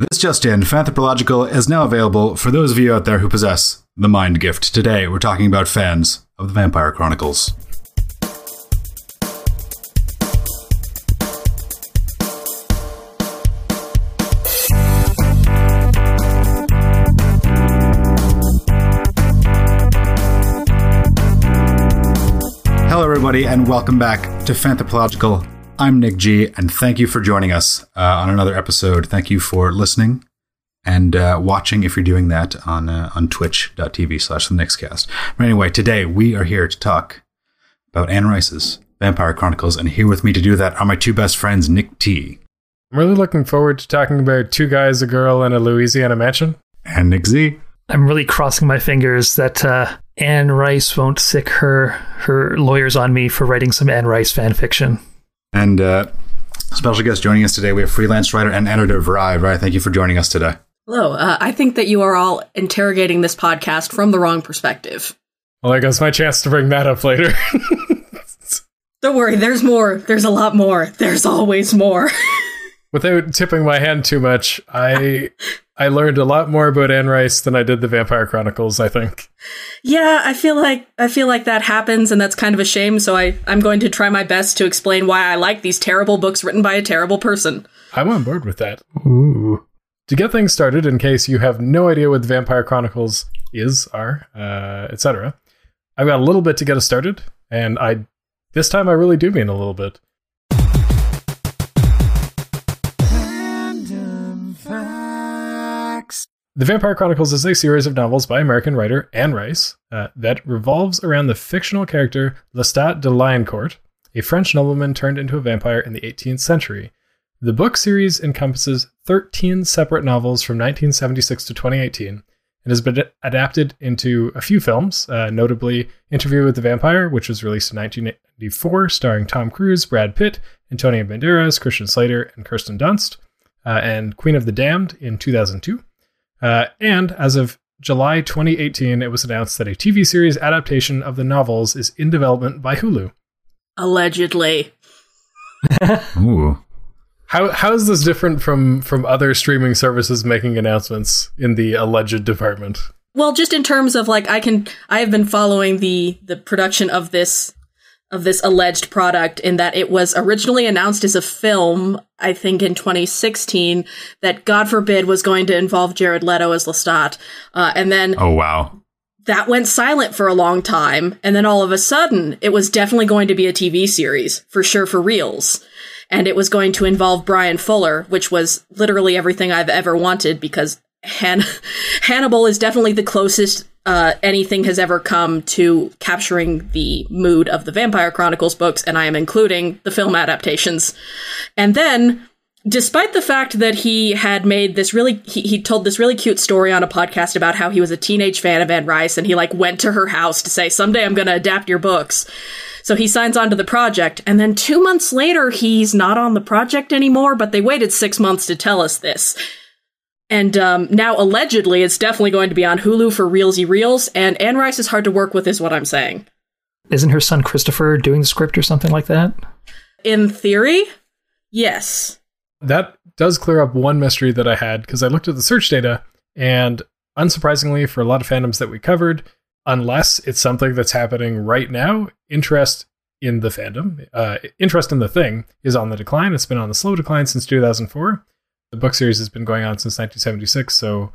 This just in, Fanthropological is now available for those of you out there who possess the mind gift. Today, we're talking about fans of the Vampire Chronicles. Hello, everybody, and welcome back to Fanthropological. I'm Nick G, and thank you for joining us uh, on another episode. Thank you for listening and uh, watching if you're doing that on uh, on twitch.tv slash the Nixcast. But anyway, today we are here to talk about Anne Rice's Vampire Chronicles, and here with me to do that are my two best friends, Nick T I'm really looking forward to talking about two guys, a girl, and a Louisiana mansion. and Nick Z. I'm really crossing my fingers that uh, Anne Rice won't sick her her lawyers on me for writing some Anne Rice fan fiction. And uh, special guest joining us today, we have freelance writer and editor Virai. Virai, thank you for joining us today. Hello. Uh, I think that you are all interrogating this podcast from the wrong perspective. Well, I guess my chance to bring that up later. Don't worry, there's more. There's a lot more. There's always more. Without tipping my hand too much, I I learned a lot more about Anne Rice than I did the Vampire Chronicles. I think. yeah, I feel like I feel like that happens and that's kind of a shame, so I I'm going to try my best to explain why I like these terrible books written by a terrible person. I'm on board with that. Ooh. To get things started, in case you have no idea what the Vampire Chronicles is, are, uh, etc., I've got a little bit to get us started, and I this time I really do mean a little bit. The Vampire Chronicles is a series of novels by American writer Anne Rice uh, that revolves around the fictional character Lestat de Lioncourt, a French nobleman turned into a vampire in the 18th century. The book series encompasses 13 separate novels from 1976 to 2018 and has been adapted into a few films, uh, notably Interview with the Vampire, which was released in 1994, starring Tom Cruise, Brad Pitt, Antonio Banderas, Christian Slater, and Kirsten Dunst, uh, and Queen of the Damned in 2002. Uh, and as of July 2018, it was announced that a TV series adaptation of the novels is in development by Hulu. Allegedly. Ooh. How how is this different from from other streaming services making announcements in the alleged department? Well, just in terms of like I can I have been following the the production of this of this alleged product in that it was originally announced as a film, I think in 2016, that God forbid was going to involve Jared Leto as Lestat. Uh, and then Oh, wow. that went silent for a long time. And then all of a sudden, it was definitely going to be a TV series, for sure, for reals. And it was going to involve Bryan Fuller, which was literally everything I've ever wanted because Han- Hannibal is definitely the closest uh, anything has ever come to capturing the mood of the Vampire Chronicles books, and I am including the film adaptations. And then despite the fact that he had made this really he, he told this really cute story on a podcast about how he was a teenage fan of anne rice and he like went to her house to say someday i'm going to adapt your books so he signs on to the project and then two months later he's not on the project anymore but they waited six months to tell us this and um, now allegedly it's definitely going to be on hulu for reelsy reels and anne rice is hard to work with is what i'm saying Isn't her son Christopher doing the script or something like that? in theory yes That does clear up one mystery that I had because I looked at the search data, and unsurprisingly, for a lot of fandoms that we covered, unless it's something that's happening right now, interest in the fandom, uh, interest in the thing is on the decline. It's been on the slow decline since 2004. The book series has been going on since 1976, so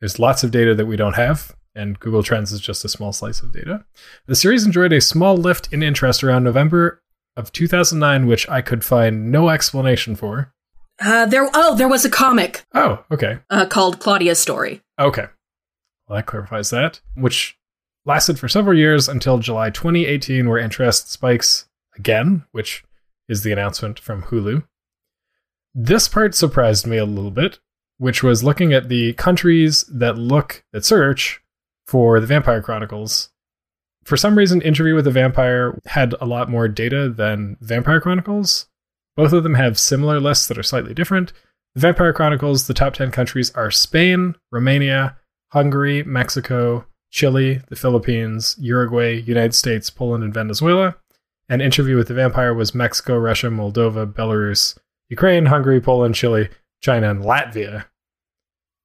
there's lots of data that we don't have, and Google Trends is just a small slice of data. The series enjoyed a small lift in interest around November of 2009, which I could find no explanation for. uh, there oh there was a comic Oh, okay. uh, called claudia's story Okay. Well, that clarifies that, which lasted for several years until July 2018, where interest spikes again, which is the announcement from Hulu. This part surprised me a little bit, which was looking at the countries that look, that search for the Vampire Chronicles. For some reason, Interview with a Vampire had a lot more data than Vampire Chronicles. Both of them have similar lists that are slightly different. The Vampire Chronicles, the top 10 countries are Spain, Romania, Hungary, Mexico, Chile, the Philippines, Uruguay, United States, Poland, and Venezuela. And Interview with the Vampire was Mexico, Russia, Moldova, Belarus, Ukraine, Hungary, Poland, Chile, China, and Latvia.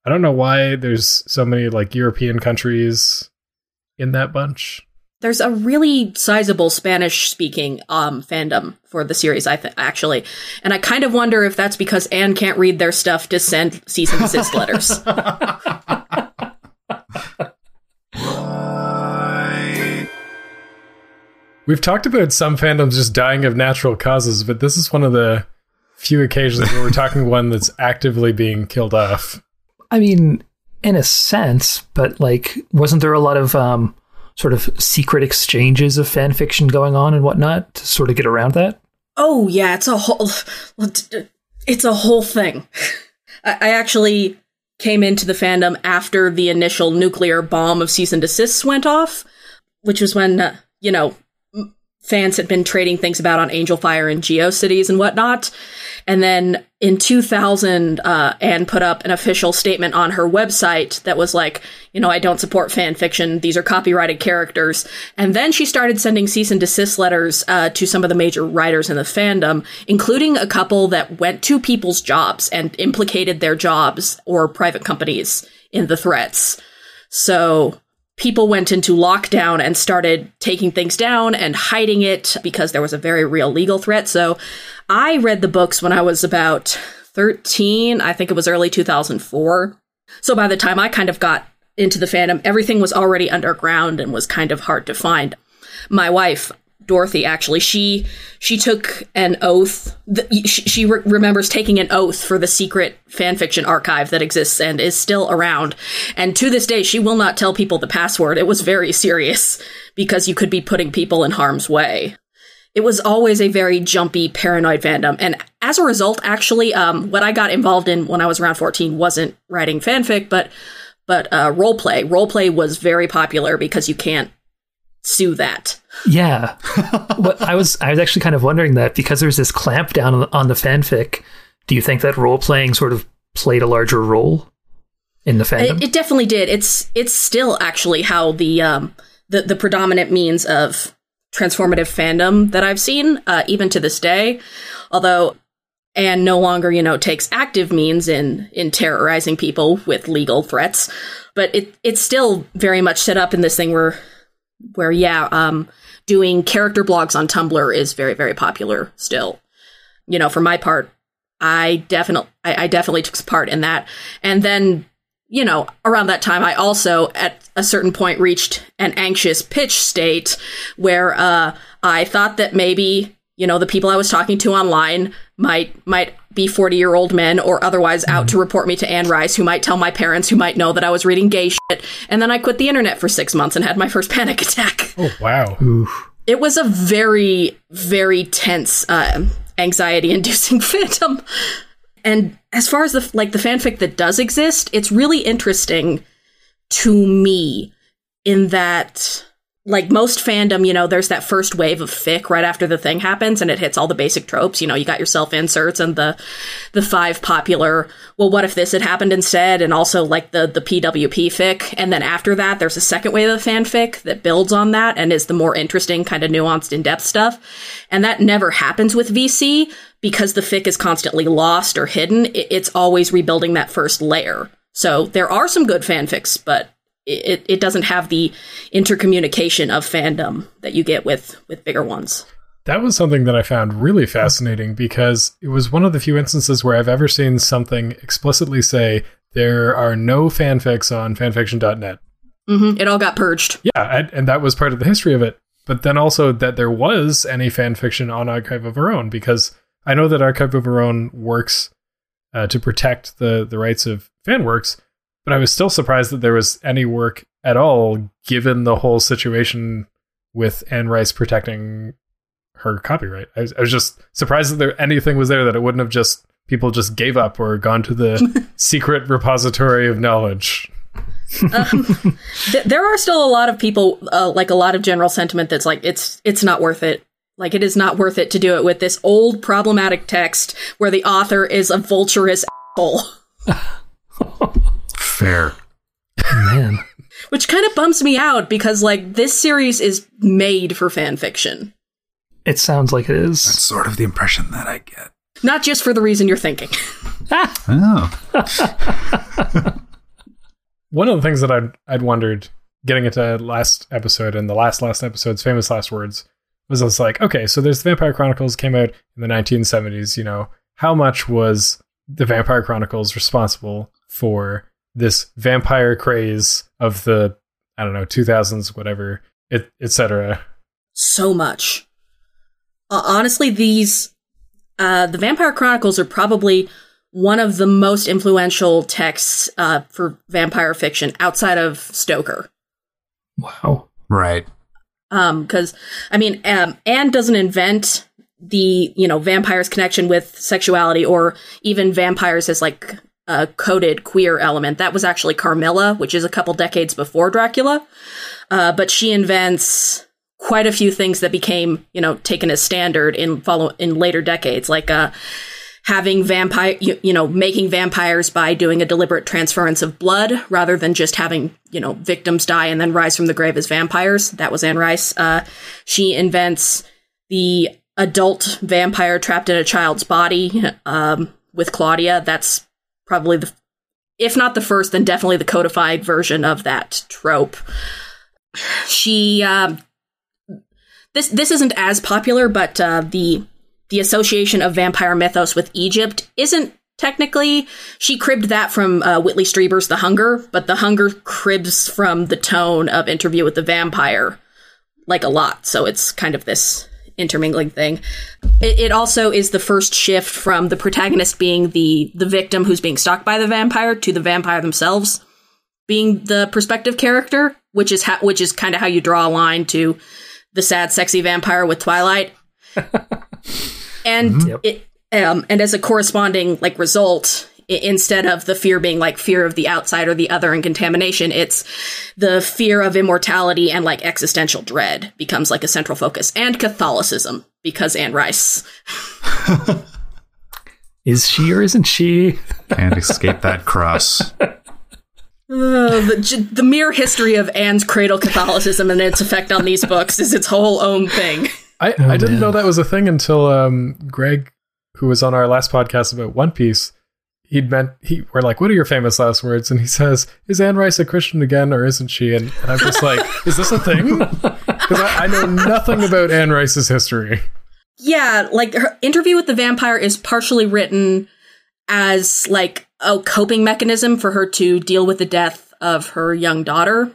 I don't know why there's so many like European countries in that bunch. There's a really sizable Spanish speaking um, fandom for the series, I think, actually. And I kind of wonder if that's because Anne can't read their stuff to send cease and desist letters. We've talked about some fandoms just dying of natural causes, but this is one of the few occasions where we're talking one that's actively being killed off. I mean, in a sense, but like, wasn't there a lot of um, sort of secret exchanges of fan fiction going on and whatnot to sort of get around that? Oh yeah, it's a whole it's a whole thing. I actually came into the fandom after the initial nuclear bomb of cease and desists went off, which was when uh, you know fans had been trading things about on Angelfire and GeoCities and whatnot. And then in 2000, uh, Anne put up an official statement on her website that was like, you know, I don't support fan fiction. These are copyrighted characters. And then she started sending cease and desist letters uh, to some of the major writers in the fandom, including a couple that went to people's jobs and implicated their jobs or private companies in the threats. So people went into lockdown and started taking things down and hiding it because there was a very real legal threat. So I read the books when I was about 13. I think it was early 2004. So by the time I kind of got into the fandom, everything was already underground and was kind of hard to find. My wife Dorothy actually. She she took an oath she, she re- remembers taking an oath for the secret fanfiction archive that exists and is still around. And to this day she will not tell people the password. It was very serious because you could be putting people in harm's way. It was always a very jumpy paranoid fandom. And as a result actually um, what i got involved in when i was around 14 wasn't writing fanfic but but uh, role play role play was very popular because you can't sue that. Yeah. what I was I was actually kind of wondering that because there's this clampdown on the, on the fanfic. Do you think that role playing sort of played a larger role in the fandom? It, it definitely did. It's it's still actually how the um the the predominant means of transformative fandom that I've seen uh, even to this day. Although Anne no longer, you know, takes active means in in terrorizing people with legal threats, but it it's still very much set up in this thing where where yeah, um, doing character blogs on Tumblr is very very popular still. You know, for my part, I definitely I, I definitely took part in that, and then you know around that time I also at a certain point reached an anxious pitch state where uh, I thought that maybe you know the people I was talking to online might might be 40 year old men or otherwise out to report me to Anne Rice, who might tell my parents, who might know that I was reading gay shit. And then I quit the internet for six months and had my first panic attack. Oh, wow. Oof. It was a very, very tense, uh, anxiety inducing fandom. And as far as the like the fanfic that does exist, it's really interesting to me in that like most fandom, you know, there's that first wave of fic right after the thing happens and it hits all the basic tropes. You know, you got your self inserts and the the five popular, well, what if this had happened instead? And also like the the PWP fic. And then after that, there's a second wave of fanfic that builds on that and is the more interesting, kind of nuanced, in-depth stuff. And that never happens with VC because the fic is constantly lost or hidden. It's always rebuilding that first layer. So there are some good fanfics, but it, it doesn't have the intercommunication of fandom that you get with with bigger ones. That was something that I found really fascinating because it was one of the few instances where I've ever seen something explicitly say there are no fanfics on fanfiction.net. Mm-hmm. It all got purged. Yeah, and that was part of the history of it. But then also that there was any fanfiction on Archive of Our Own because I know that Archive of Our Own works uh, to protect the the rights of fan works, but I was still surprised that there was any work at all, given the whole situation with Anne Rice protecting her copyright. I was, I was just surprised that there anything was there that it wouldn't have just people just gave up or gone to the secret repository of knowledge. um, th- there are still a lot of people, uh, like a lot of general sentiment that's like it's it's not worth it. Like it is not worth it to do it with this old problematic text where the author is a vulturous asshole. Fair. Man. Which kind of bums me out because like this series is made for fan fiction. It sounds like it is. That's sort of the impression that I get. Not just for the reason you're thinking. Oh. one of the things that I'd I'd wondered getting into last episode and the last last episode's famous last words was it's like okay so there's the Vampire Chronicles came out in the 1970s you know how much was the Vampire Chronicles responsible for this vampire craze of the I don't know 2000s whatever etc so much uh, honestly these uh, the Vampire Chronicles are probably one of the most influential texts uh, for vampire fiction outside of Stoker. Wow. Right. Um, because I mean, um, Anne doesn't invent the you know vampires' connection with sexuality or even vampires as like a coded queer element. That was actually Carmilla, which is a couple decades before Dracula. Uh, but she invents quite a few things that became you know taken as standard in follow in later decades, like uh having vampire, you, you, know, making vampires by doing a deliberate transference of blood rather than just having, you know, victims die and then rise from the grave as vampires. That was Anne Rice. Uh, she invents the adult vampire trapped in a child's body um, with Claudia. That's probably the, if not the first, then definitely the codified version of that trope. She, um, this this isn't as popular, but uh, the the association of vampire mythos with Egypt isn't technically. She cribbed that from uh, Whitley Strieber's The Hunger, but The Hunger cribs from the tone of Interview with the Vampire, like a lot. So it's kind of this intermingling thing. It, it, also is the first shift from the protagonist being the the victim who's being stalked by the vampire to the vampire themselves being the perspective character, which is ha- which is kind of how you draw a line to the sad, sexy vampire with Twilight. and mm-hmm. it um, and as a corresponding like result instead of the fear being like fear of the outside or the other and contamination it's the fear of immortality and like existential dread becomes like a central focus and catholicism because anne rice is she or isn't she can't escape that cross uh, the, the mere history of Anne's cradle Catholicism and its effect on these books is its whole own thing. I, oh, I didn't man. know that was a thing until um, Greg, who was on our last podcast about One Piece, he'd meant he we're like, "What are your famous last words?" And he says, "Is Anne Rice a Christian again, or isn't she?" And, and I'm just like, "Is this a thing?" Because I, I, know nothing about Anne Rice's history. Yeah, like her interview with the vampire is partially written as like a coping mechanism for her to deal with the death of her young daughter,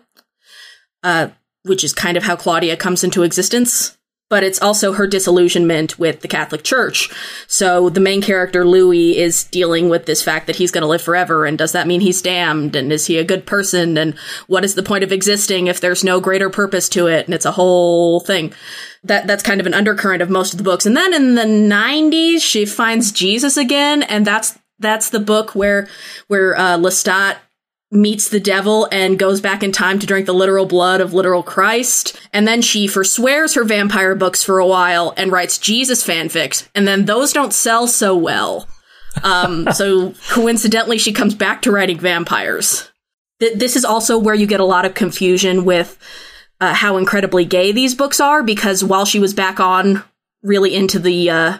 uh, which is kind of how Claudia comes into existence but it's also her disillusionment with the Catholic Church. So the main character, Louis, is dealing with this fact that he's going to live forever. And does that mean he's damned? And is he a good person? And what is the point of existing if there's no greater purpose to it? And it's a whole thing. That, that's kind of an undercurrent of most of the books. And then in the 90s, she finds Jesus again. And that's, that's the book where, where, uh, Lestat meets the devil and goes back in time to drink the literal blood of literal Christ. And then she forswears her vampire books for a while and writes Jesus fanfics. And then those don't sell so well. Um, so coincidentally, she comes back to writing vampires. Th- this is also where you get a lot of confusion with uh, how incredibly gay these books are because while she was back on really into the uh,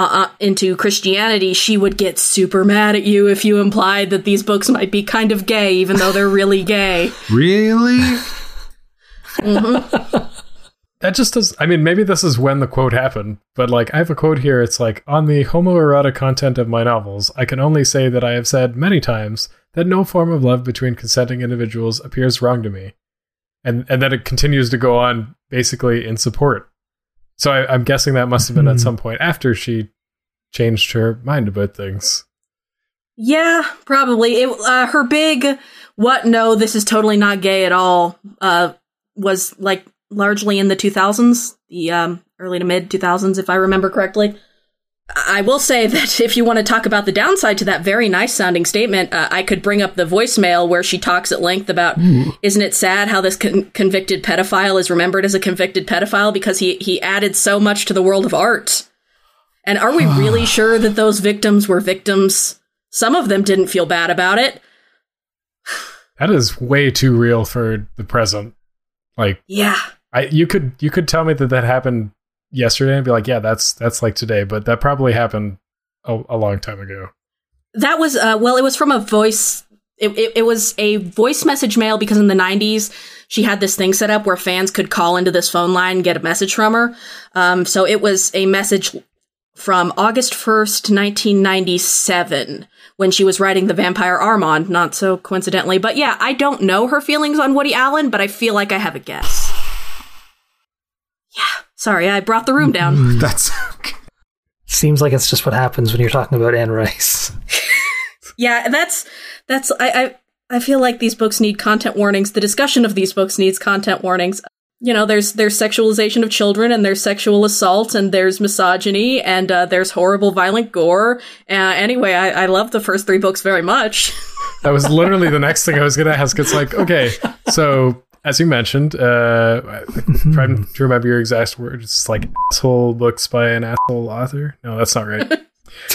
uh, uh, into Christianity, she would get super mad at you if you implied that these books might be kind of gay, even though they're really gay. Really? mm-hmm. That just does. I mean, maybe this is when the quote happened, but like, I have a quote here. It's like, on the homoerotic content of my novels, I can only say that I have said many times that no form of love between consenting individuals appears wrong to me. And, and then it continues to go on basically in support so I, am guessing that must have been at hmm. some point after she changed her mind about things. Yeah, probably. It, uh, her big "what? No, this is totally not gay at all." Uh, was like largely in the 2000s, the um, early to mid 2000s, if I remember correctly. I will say that if you want to talk about the downside to that very nice sounding statement, uh, I could bring up the voicemail where she talks at length about Ooh. isn't it sad how this con- convicted pedophile is remembered as a convicted pedophile because he he added so much to the world of art. And are we really sure that those victims were victims? Some of them didn't feel bad about it. That is way too real for the present. Like Yeah. I you could you could tell me that that happened yesterday and be like, yeah, that's that's like today, but that probably happened a, a long time ago. That was uh, well, it was from a voice. it, it, it was a voice message mail because in the 90s she had this thing set up where fans could call into this phone line and get a message from her. Um, so it was a message from August 1st, 1997, when she was writing The Vampire Armand, not so coincidentally. But yeah, I don't know her feelings on Woody Allen, but I feel like I have a guess. Yeah, sorry, I brought the room down. That's Seems like it's just what happens when you're talking about Anne Rice. Yeah, that's that's I, I I feel like these books need content warnings. The discussion of these books needs content warnings. You know, there's there's sexualization of children, and there's sexual assault, and there's misogyny, and uh, there's horrible, violent gore. Uh, anyway, I, I love the first three books very much. That was literally the next thing I was going to ask. It's like, okay, so as you mentioned, uh, trying to remember your exact words, it's like asshole books by an asshole author. No, that's not right.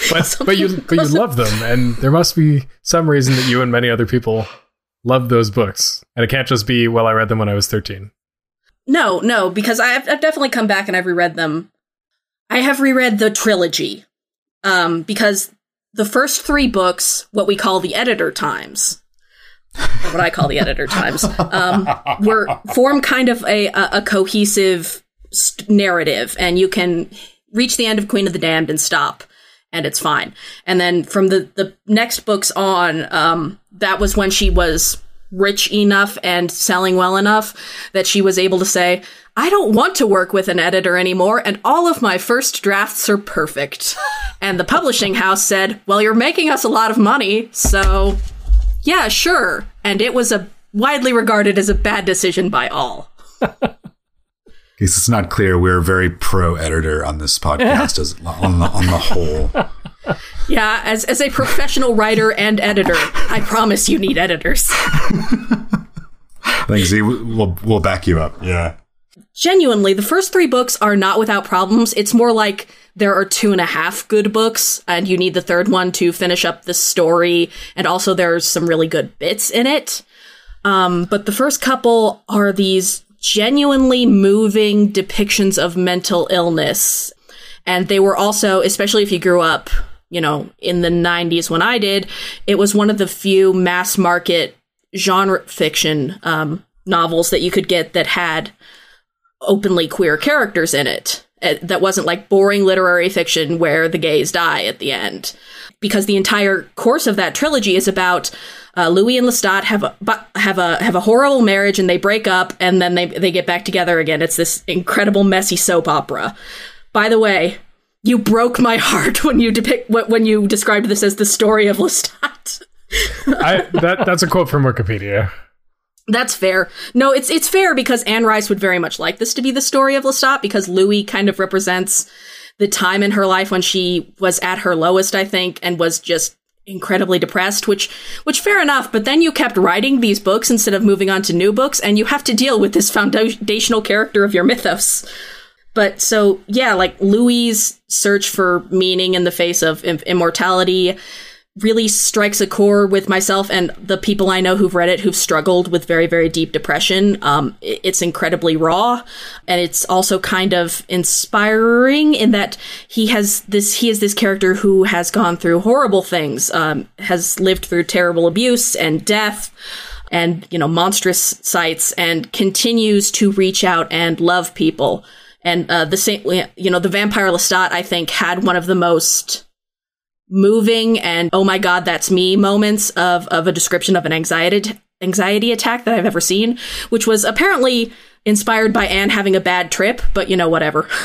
But but you but you love them, and there must be some reason that you and many other people love those books, and it can't just be well, I read them when I was thirteen. no, no, because I've, I've definitely come back and I've reread them. I have reread the trilogy, um, because the first three books, what we call the editor times, what I call the editor times, um, were form kind of a a, cohesive st- narrative, and you can reach the end of Queen of the Damned and stop, and it's fine. And then from the the next books on, um, that was when she was rich enough and selling well enough that she was able to say, I don't want to work with an editor anymore, and all of my first drafts are perfect. And the publishing house said, Well, you're making us a lot of money, so yeah, sure. And it was a widely regarded as a bad decision by all. in case it's not clear, we're very pro editor on this podcast as on the on the whole. Yeah, as as a professional writer and editor, I promise you need editors. Thanks, Z. We'll we'll back you up. Yeah. Genuinely, the first three books are not without problems. It's more like there are two and a half good books, and you need the third one to finish up the story. And also, there's some really good bits in it. Um, but the first couple are these genuinely moving depictions of mental illness. And they were also, especially if you grew up, you know, in the 90s when I did, it was one of the few mass market genre fiction um, novels that you could get that had openly queer characters in it. Uh, That wasn't like boring literary fiction where the gays die at the end. Because the entire course of that trilogy is about uh, Louis and Lestat have a have a have a horrible marriage and they break up and then they they get back together again. It's this incredible messy soap opera. By the way, you broke my heart when you depict when you described this as the story of Lestat. I that that's a quote from Wikipedia. That's fair. No, it's it's fair because Anne Rice would very much like this to be the story of Lestat because Louis kind of represents the time in her life when she was at her lowest, I think, and was just incredibly depressed, which which fair enough, but then you kept writing these books instead of moving on to new books and you have to deal with this foundational character of your mythos. But so yeah, like Louis' search for meaning in the face of im- immortality really strikes a chord with myself and the people I know who've read it who've struggled with very, very deep depression. Um, it's incredibly raw, and it's also kind of inspiring in that he has this he is this character who has gone through horrible things, um, has lived through terrible abuse and death. And you know monstrous sights, and continues to reach out and love people. And uh, the same, you know, the vampire Lestat, I think, had one of the most moving and oh my god that's me moments of of a description of an anxiety anxiety attack that I've ever seen which was apparently inspired by Anne having a bad trip but you know whatever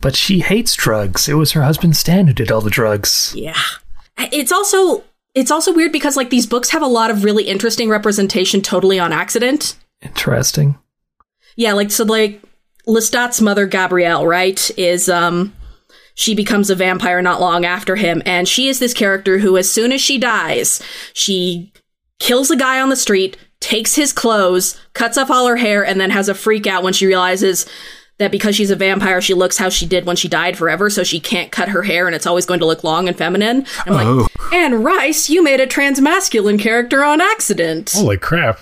But she hates drugs. It was her husband Stan who did all the drugs. yeah it's also it's also weird because like these books have a lot of really interesting representation totally on accident Interesting. Yeah, like so like Lestat's mother Gabrielle, right, is um she becomes a vampire not long after him and she is this character who as soon as she dies, she kills a guy on the street, takes his clothes, cuts off all her hair and then has a freak out when she realizes that because she's a vampire, she looks how she did when she died forever, so she can't cut her hair and it's always going to look long and feminine. I'm like, Oh. Anne Rice, you made a transmasculine character on accident Holy crap!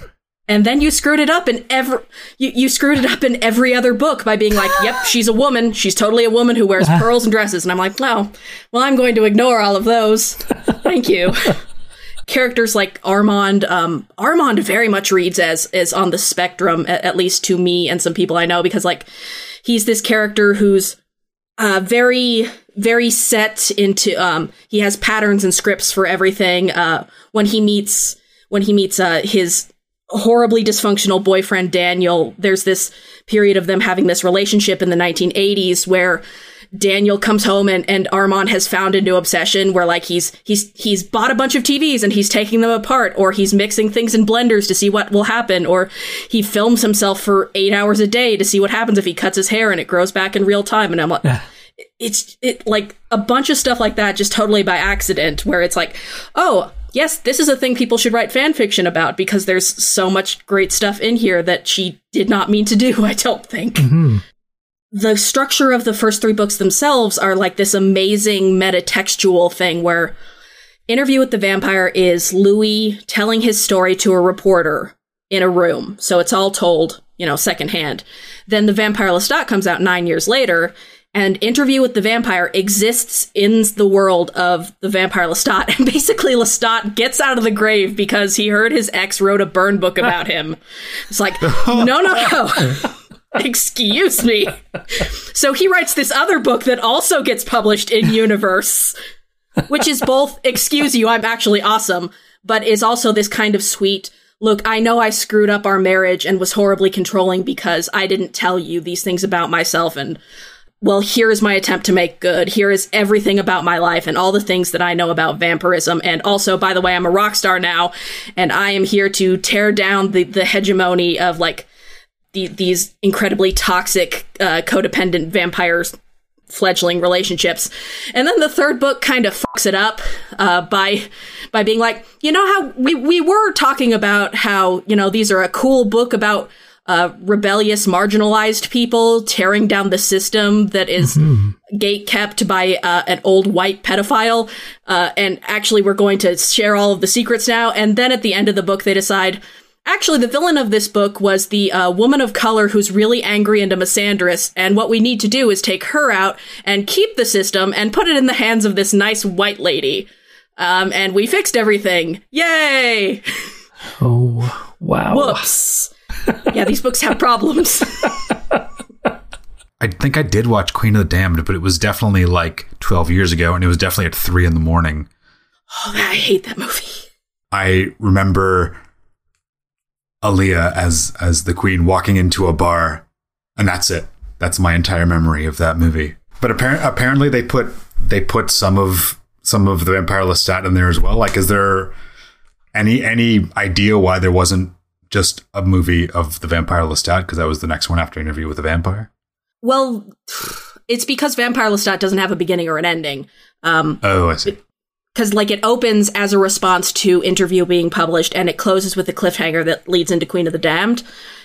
And then you screwed it up in every you, you screwed it up in every other book by being like yep she's a woman. She's totally a woman who wears pearls and dresses. And i'm like no well i'm going to ignore all of those. Thank you. Characters like Armand, um, Armand very much reads as as on the spectrum, at, at least to me and some people I know, because like he's this character who's uh, very very set into um he has patterns and scripts for everything. Uh when he meets when he meets uh his horribly dysfunctional boyfriend Daniel. There's this period of them having this relationship in the 1980s where Daniel comes home and, and Armand has found a new obsession where like he's he's he's bought a bunch of TVs and he's taking them apart or he's mixing things in blenders to see what will happen or he films himself for 8 hours a day to see what happens if he cuts his hair and it grows back in real time. And I'm like it's it like a bunch of stuff like that just totally by accident where it's like oh yes this is a thing people should write fan fiction about because there's so much great stuff in here that she did not mean to do i don't think. Mhm. the structure of the first three books themselves are like this amazing metatextual thing where interview with the vampire is louis telling his story to a reporter in a room. So it's all told you know secondhand. Then the vampire lestat comes out nine years later and interview with the vampire exists in the world of the vampire lestat. And basically lestat gets out of the grave because he heard his ex wrote a burn book about him. It's like no no no. Excuse me. So he writes this other book that also gets published in universe which is both excuse you i'm actually awesome but is also this kind of sweet look i know i screwed up our marriage and was horribly controlling because i didn't tell you these things about myself and well here is my attempt to make good here is everything about my life and all the things that i know about vampirism and also by the way i'm a rock star now and i am here to tear down the, the hegemony of like the, these incredibly toxic uh, codependent vampires fledgling relationships. And then the third book kind of fucks it up uh, by by being like, you know how we we were talking about how you know these are a cool book about uh, rebellious, marginalized people tearing down the system that is gate kept by uh, an old white pedophile, uh, and actually we're going to share all of the secrets now. And then at the end of the book, they decide. Actually, the villain of this book was the uh, woman of color who's really angry and a misandrist, and what we need to do is take her out and keep the system and put it in the hands of this nice white lady. Um, and we fixed everything. Yay! Oh, wow. Whoops. Yeah, these books have problems. I think I did watch Queen of the Damned, but it was definitely like 12 years ago, and it was definitely at 3 in the morning. oh, I hate that movie. I remember Aaliyah as as the queen walking into a bar, and that's it. That's my entire memory of that movie. But apparent, apparently they put they put some of some of the Vampire Lestat in there as well. Like, is there any any idea why there wasn't just a movie of the Vampire Lestat? Because that was the next one after Interview with the Vampire. Well, it's because Vampire Lestat doesn't have a beginning or an ending. Um, Oh, I see. because like it opens as a response to interview being published and it closes with a cliffhanger that leads into queen of the damned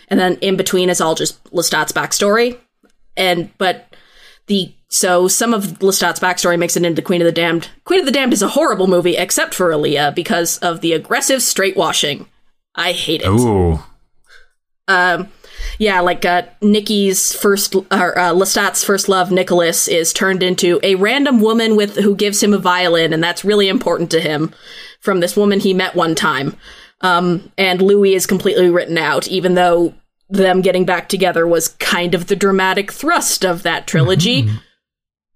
and then in between is all just lestat's backstory and but the so some of lestat's backstory makes it into queen of the damned queen of the damned is a horrible movie except for Aaliyah because of the aggressive straight washing i hate it. Oh, um yeah like uh nikki's first or uh, lestat's first love nicholas is turned into a random woman with who gives him a violin and that's really important to him from this woman he met one time. Um and louis is completely written out even though them getting back together was kind of the dramatic thrust of that trilogy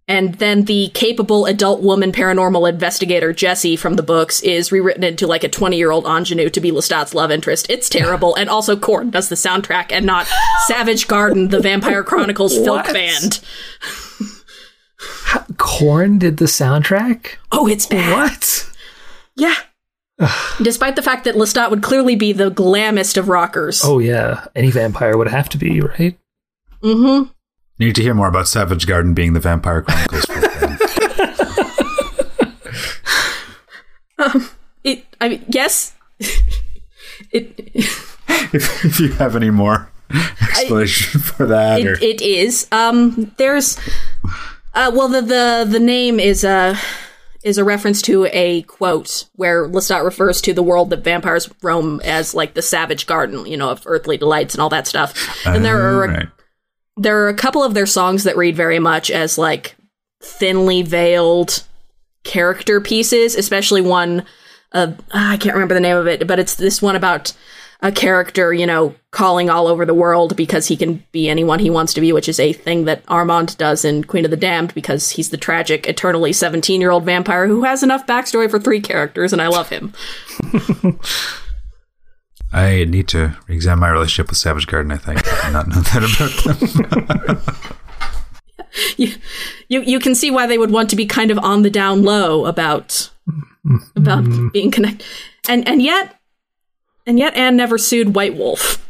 and then the capable adult woman paranormal investigator Jessie from the books is rewritten into like a 20 year old ingenue to be Lestat's love interest. It's terrible. and also Korn does the soundtrack and not Savage Garden, the Vampire Chronicles filk band. Korn did the soundtrack? Oh, it's bad. What? Yeah. Despite the fact that Lestat would clearly be the glammest of rockers. Oh, yeah. Any vampire would have to be, right? Mm-hmm. Need to hear more about Savage Garden being the Vampire Chronicles. filk. It, I mean, yes. it, if, if you have any more explanation for that, or it, it is. Um, there's, uh, well, the, the, the name is a, is a reference to a quote where Lestat refers to the world that vampires roam as like the savage garden, you know, of earthly delights and all that stuff. And there are, Right. There are a couple of their songs that read very much as like thinly veiled character pieces, especially one uh, I can't remember the name of it, but it's this one about a character, you know, calling all over the world because he can be anyone he wants to be, which is a thing that Armand does in Queen of the Damned because he's the tragic, eternally 17 year old vampire who has enough backstory for three characters, and I love him. I need to examine my relationship with Savage Garden. I think I did not know that about them. you, you you can see why they would want to be kind of on the down low about about mm-hmm. being connected, and and yet and yet Anne never sued White Wolf.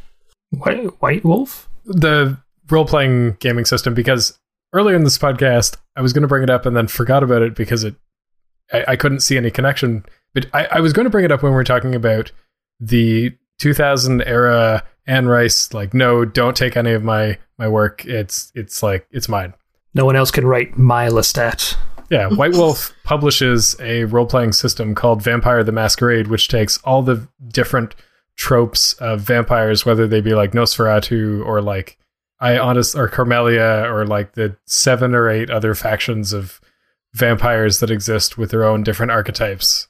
White, White Wolf? The role playing gaming system, because earlier in this podcast, I was going to bring it up and then forgot about it because it I, I couldn't see any connection. But I, I was going to bring it up when we were talking about the 2000 era Anne Rice, like, no, don't take any of my my work. It's it's like it's mine. No one else can write my Lestat. Yeah, White Wolf publishes a role playing system called Vampire the Masquerade, which takes all the different tropes of vampires, whether they be like Nosferatu or like I honest or Carmilla or like the seven or eight other factions of vampires that exist with their own different archetypes.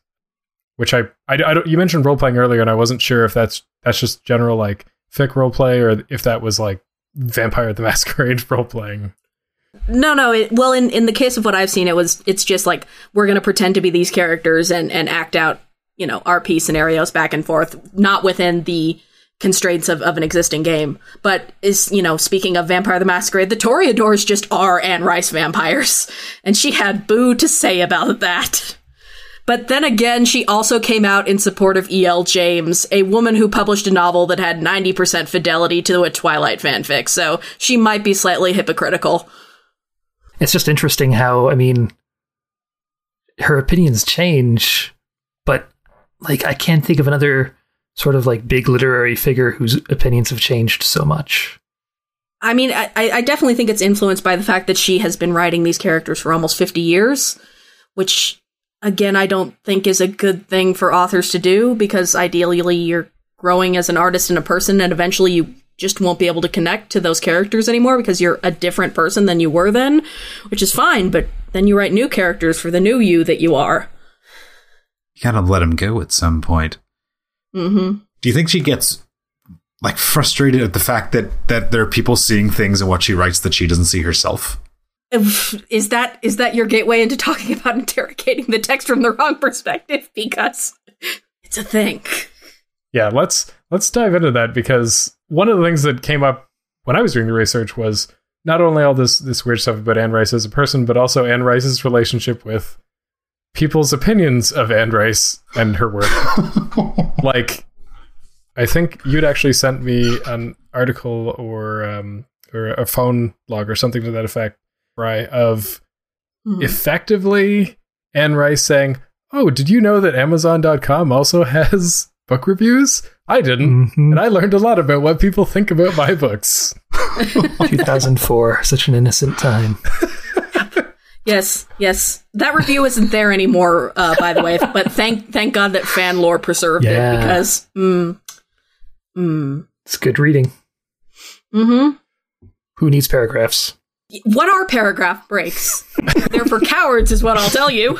Which I, I, I don't, you mentioned role playing earlier, and I wasn't sure if that's that's just general like fic role play or if that was like Vampire the Masquerade role playing. No, no. It, well, in in the case of what I've seen, it was it's just like we're going to pretend to be these characters and and act out you know RP scenarios back and forth, not within the constraints of, of an existing game. But is you know speaking of Vampire the Masquerade, the Toreadors just are Anne Rice vampires, and she had boo to say about that. But then again, she also came out in support of E.L. James, a woman who published a novel that had 90% fidelity to a Twilight fanfic, so she might be slightly hypocritical. It's just interesting how, I mean, her opinions change, but like I can't think of another sort of like big literary figure whose opinions have changed so much. I mean, I, I definitely think it's influenced by the fact that she has been writing these characters for almost 50 years, which, again, I don't think is a good thing for authors to do because ideally you're growing as an artist and a person, and eventually you just won't be able to connect to those characters anymore because you're a different person than you were then, which is fine, but then you write new characters for the new you that you are. You kind of let him go at some point. Mm-hmm. Do you think she gets like frustrated at the fact that that there are people seeing things in what she writes that she doesn't see herself? Is that is that your gateway into talking about interrogating the text from the wrong perspective? Because it's a thing. Yeah, let's let's dive into that because one of the things that came up when I was doing the research was not only all this this weird stuff about Anne Rice as a person, but also Anne Rice's relationship with people's opinions of Anne Rice and her work. like, I think you'd actually sent me an article or um, or a phone log or something to that effect, right? Of Hmm. effectively Anne Rice saying, "Oh, did you know that Amazon.com also has book reviews? I didn't, Mhm. and I learned a lot about what people think about my books." 2004, such an innocent time. Yes, yes. That review isn't there anymore, uh, by the way. But thank thank God that fan lore preserved Yeah. it because, mm, mm, It's good reading. hmm Who needs paragraphs? What are paragraph breaks? They're for cowards, is what I'll tell you.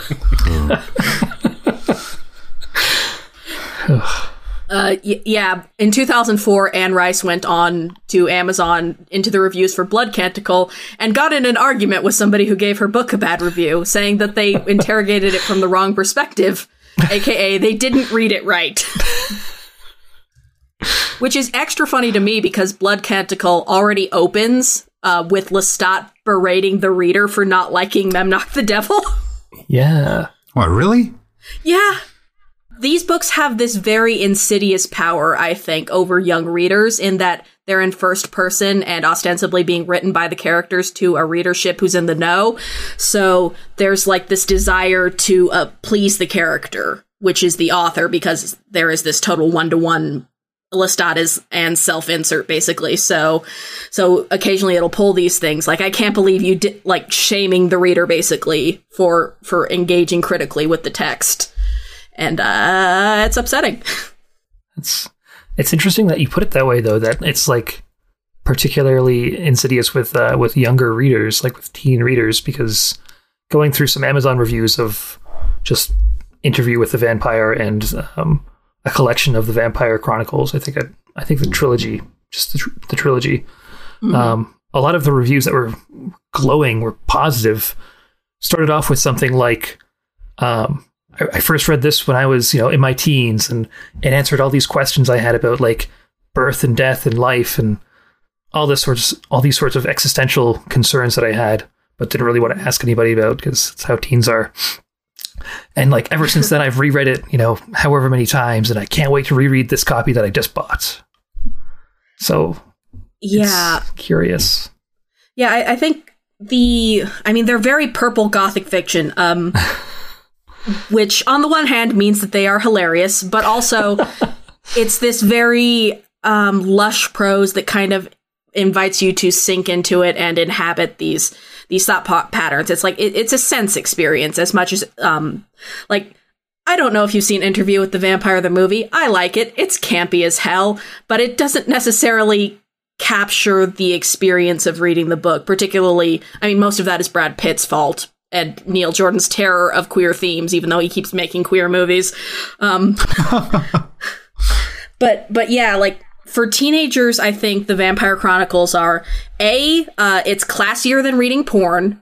Uh, y- yeah, in 2004, Anne Rice went on to Amazon into the reviews for Blood Canticle and got in an argument with somebody who gave her book a bad review, saying that they interrogated it from the wrong perspective, aka they didn't read it right. Which is extra funny to me because Blood Canticle already opens uh, with Lestat berating the reader for not liking Memnoch the Devil. Yeah. What, really? Yeah. These books have this very insidious power, I think, over young readers in that they're in first person and ostensibly being written by the characters to a readership who's in the know. So there's like this desire to uh, please the character, which is the author, because there is this total one to one Lestat is and self insert basically. So, so occasionally it'll pull these things like I can't believe you did like shaming the reader basically for for engaging critically with the text, and uh, it's upsetting. It's it's interesting that you put it that way though that it's like particularly insidious with uh, with younger readers like with teen readers because going through some Amazon reviews of just Interview with the Vampire and um, a collection of the Vampire Chronicles. I think I, I think the trilogy, just the, tr- the trilogy. Um, a lot of the reviews that were glowing were positive. Started off with something like, um, I, I first read this when I was you know in my teens and it answered all these questions I had about like birth and death and life and all this sorts all these sorts of existential concerns that I had, but didn't really want to ask anybody about because that's how teens are. And like ever since then, I've reread it, you know, however many times, and I can't wait to reread this copy that I just bought. So Yeah. it's curious. Yeah, I, I think the I mean they're very purple gothic fiction. Um which on the one hand means that they are hilarious, but also it's this very um lush prose that kind of invites you to sink into it and inhabit these these thought pa- patterns. It's like it, it's a sense experience as much as um like I don't know if you've seen Interview with the Vampire the movie. I like it. It's campy as hell, but it doesn't necessarily capture the experience of reading the book. Particularly, I mean, most of that is Brad Pitt's fault and Neil Jordan's terror of queer themes, even though he keeps making queer movies. Um, but but yeah, like for teenagers, I think the Vampire Chronicles are a uh, it's classier than reading porn.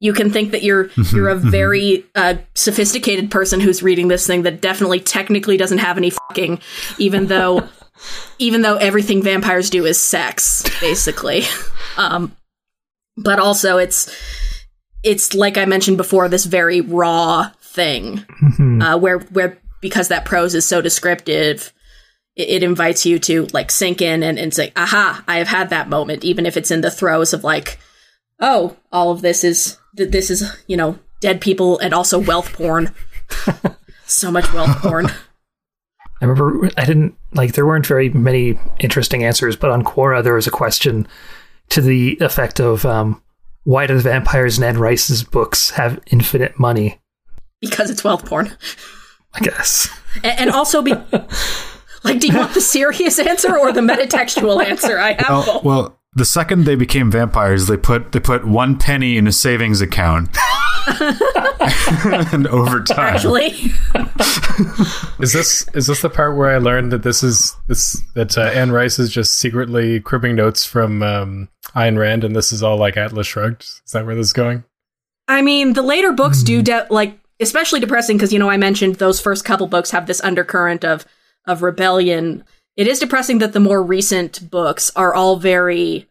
You can think that you're you're a very uh, sophisticated person who's reading this thing that definitely technically doesn't have any fucking, even though even though everything vampires do is sex, basically. um, but also it's it's like I mentioned before, this very raw thing uh, where where because that prose is so descriptive, it, it invites you to like sink in and, and say, "Aha! I have had that moment," even if it's in the throes of like, "Oh, all of this is th- this is you know dead people and also wealth porn." so much wealth porn. I remember I didn't like there weren't very many interesting answers, but on Quora there was a question to the effect of um, why do the vampires in Anne Rice's books have infinite money? because it's wealth porn. I guess. and, and also be like, do you want the serious answer or the metatextual answer? I have Oh, both. well, the second they became vampires, they put they put one penny in a savings account, and over time, Actually, Is this is this the part where I learned that this is this that uh, Anne Rice is just secretly cribbing notes from um, Ayn Rand, and this is all like Atlas Shrugged? Is that where this is going? I mean, the later books do de- like especially depressing because you know I mentioned those first couple books have this undercurrent of of rebellion. It is depressing that the more recent books are all very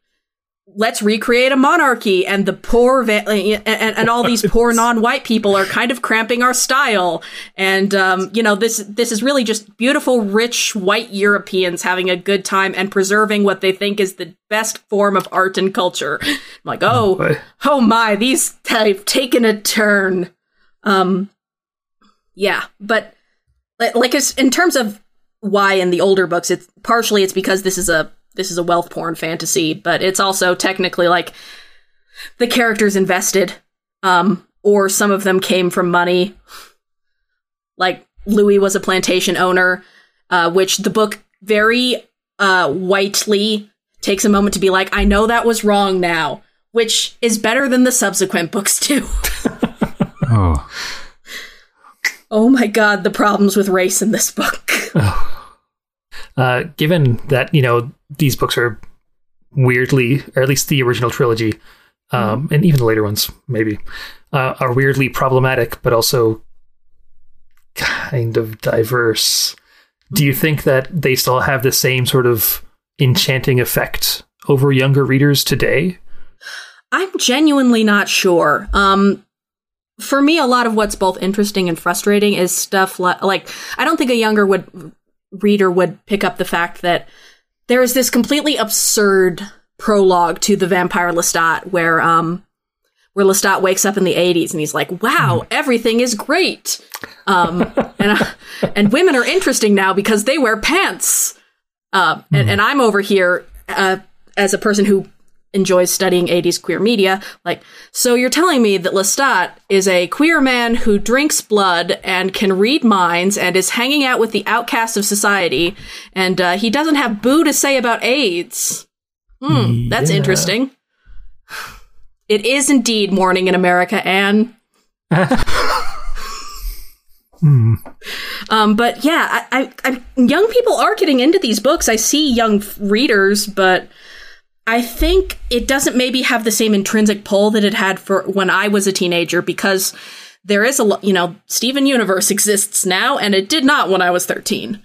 let's recreate a monarchy and the poor va- and, and, all these poor non-white people are kind of cramping our style and um, you know this this is really just beautiful rich white europeans having a good time and preserving what they think is the best form of art and culture I'm like oh boy. oh my these have taken a turn um yeah but like in terms of why in the older books it's partially it's because this is a this is a wealth porn fantasy but it's also technically like the characters invested um or some of them came from money. Like louis was a plantation owner uh which the book very uh whitely takes a moment to be like i know that was wrong now which is better than the subsequent books too. Oh, oh my god the problems with race in this book Uh, given that you know these books are weirdly, or at least the original trilogy, um, and even the later ones maybe, uh, are weirdly problematic, but also kind of diverse. Do you think that they still have the same sort of enchanting effect over younger readers today? I'm genuinely not sure. Um, for me, a lot of what's both interesting and frustrating is stuff li- like I don't think a younger would reader would pick up the fact that there is this completely absurd prologue to the Vampire Lestat where um where Lestat wakes up in the 80s and he's like, "Wow, everything is great." Um, and uh, and women are interesting now because they wear pants. Uh, and, and I'm over here uh, as a person who enjoys studying 80s queer media. Like, so you're telling me that Lestat is a queer man who drinks blood and can read minds and is hanging out with the outcasts of society, and uh, he doesn't have boo to say about AIDS. Hmm, that's Yeah. interesting. It is indeed morning in America, Anne. Hmm. Um, but yeah, I, I, I, young people are getting into these books. I see young f- readers, but I think it doesn't maybe have the same intrinsic pull that it had for when I was a teenager because there is a lo- you know Steven Universe exists now, and it did not when I was thirteen.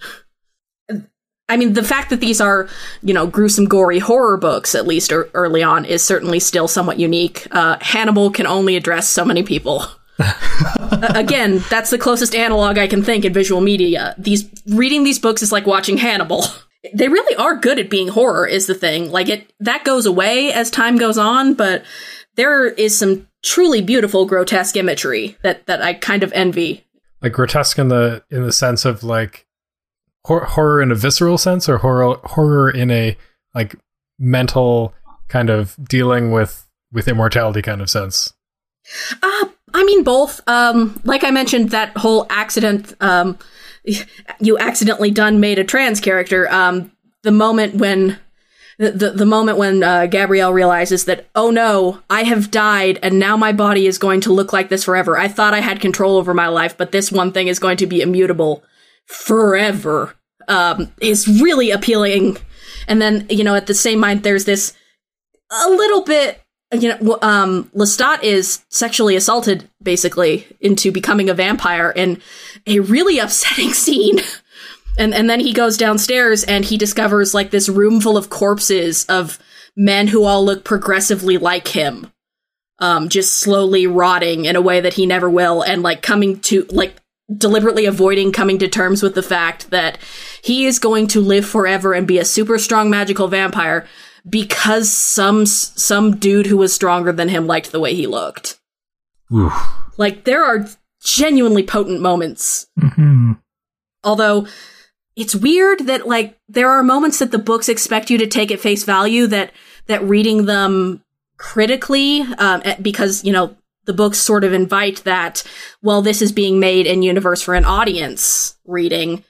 I mean, the fact that these are, you know, gruesome, gory horror books, at least er- early on, is certainly still somewhat unique. Uh, Hannibal can only address so many people. Uh, again, that's the closest analog I can think in visual media. These reading these books is like watching Hannibal. They really are good at being horror, is the thing. Like it that goes away as time goes on, but there is some truly beautiful grotesque imagery that that I kind of envy. Like grotesque in the in the sense of like hor- horror in a visceral sense, or horror horror in a like mental kind of dealing with with immortality kind of sense. Uh, I mean both. Um, like I mentioned, that whole accident. Um, you accidentally done made a trans character. Um, the moment when the, the, the moment when uh, Gabrielle realizes that, oh no, I have died and now my body is going to look like this forever. I thought I had control over my life, but this one thing is going to be immutable forever. Um, is really appealing. And then, you know, at the same mind, there's this a little bit, you know, um, Lestat is sexually assaulted basically into becoming a vampire in a really upsetting scene. And and then he goes downstairs and he discovers like this room full of corpses of men who all look progressively like him. Um, just slowly rotting in a way that he never will, and like coming to like deliberately avoiding coming to terms with the fact that he is going to live forever and be a super strong magical vampire because some some dude who was stronger than him liked the way he looked. Ooh. Like there are genuinely potent moments hmm Although it's weird that like there are moments that the books expect you to take at face value that that reading them critically um, because you know the books sort of invite that well this is being made in universe for an audience reading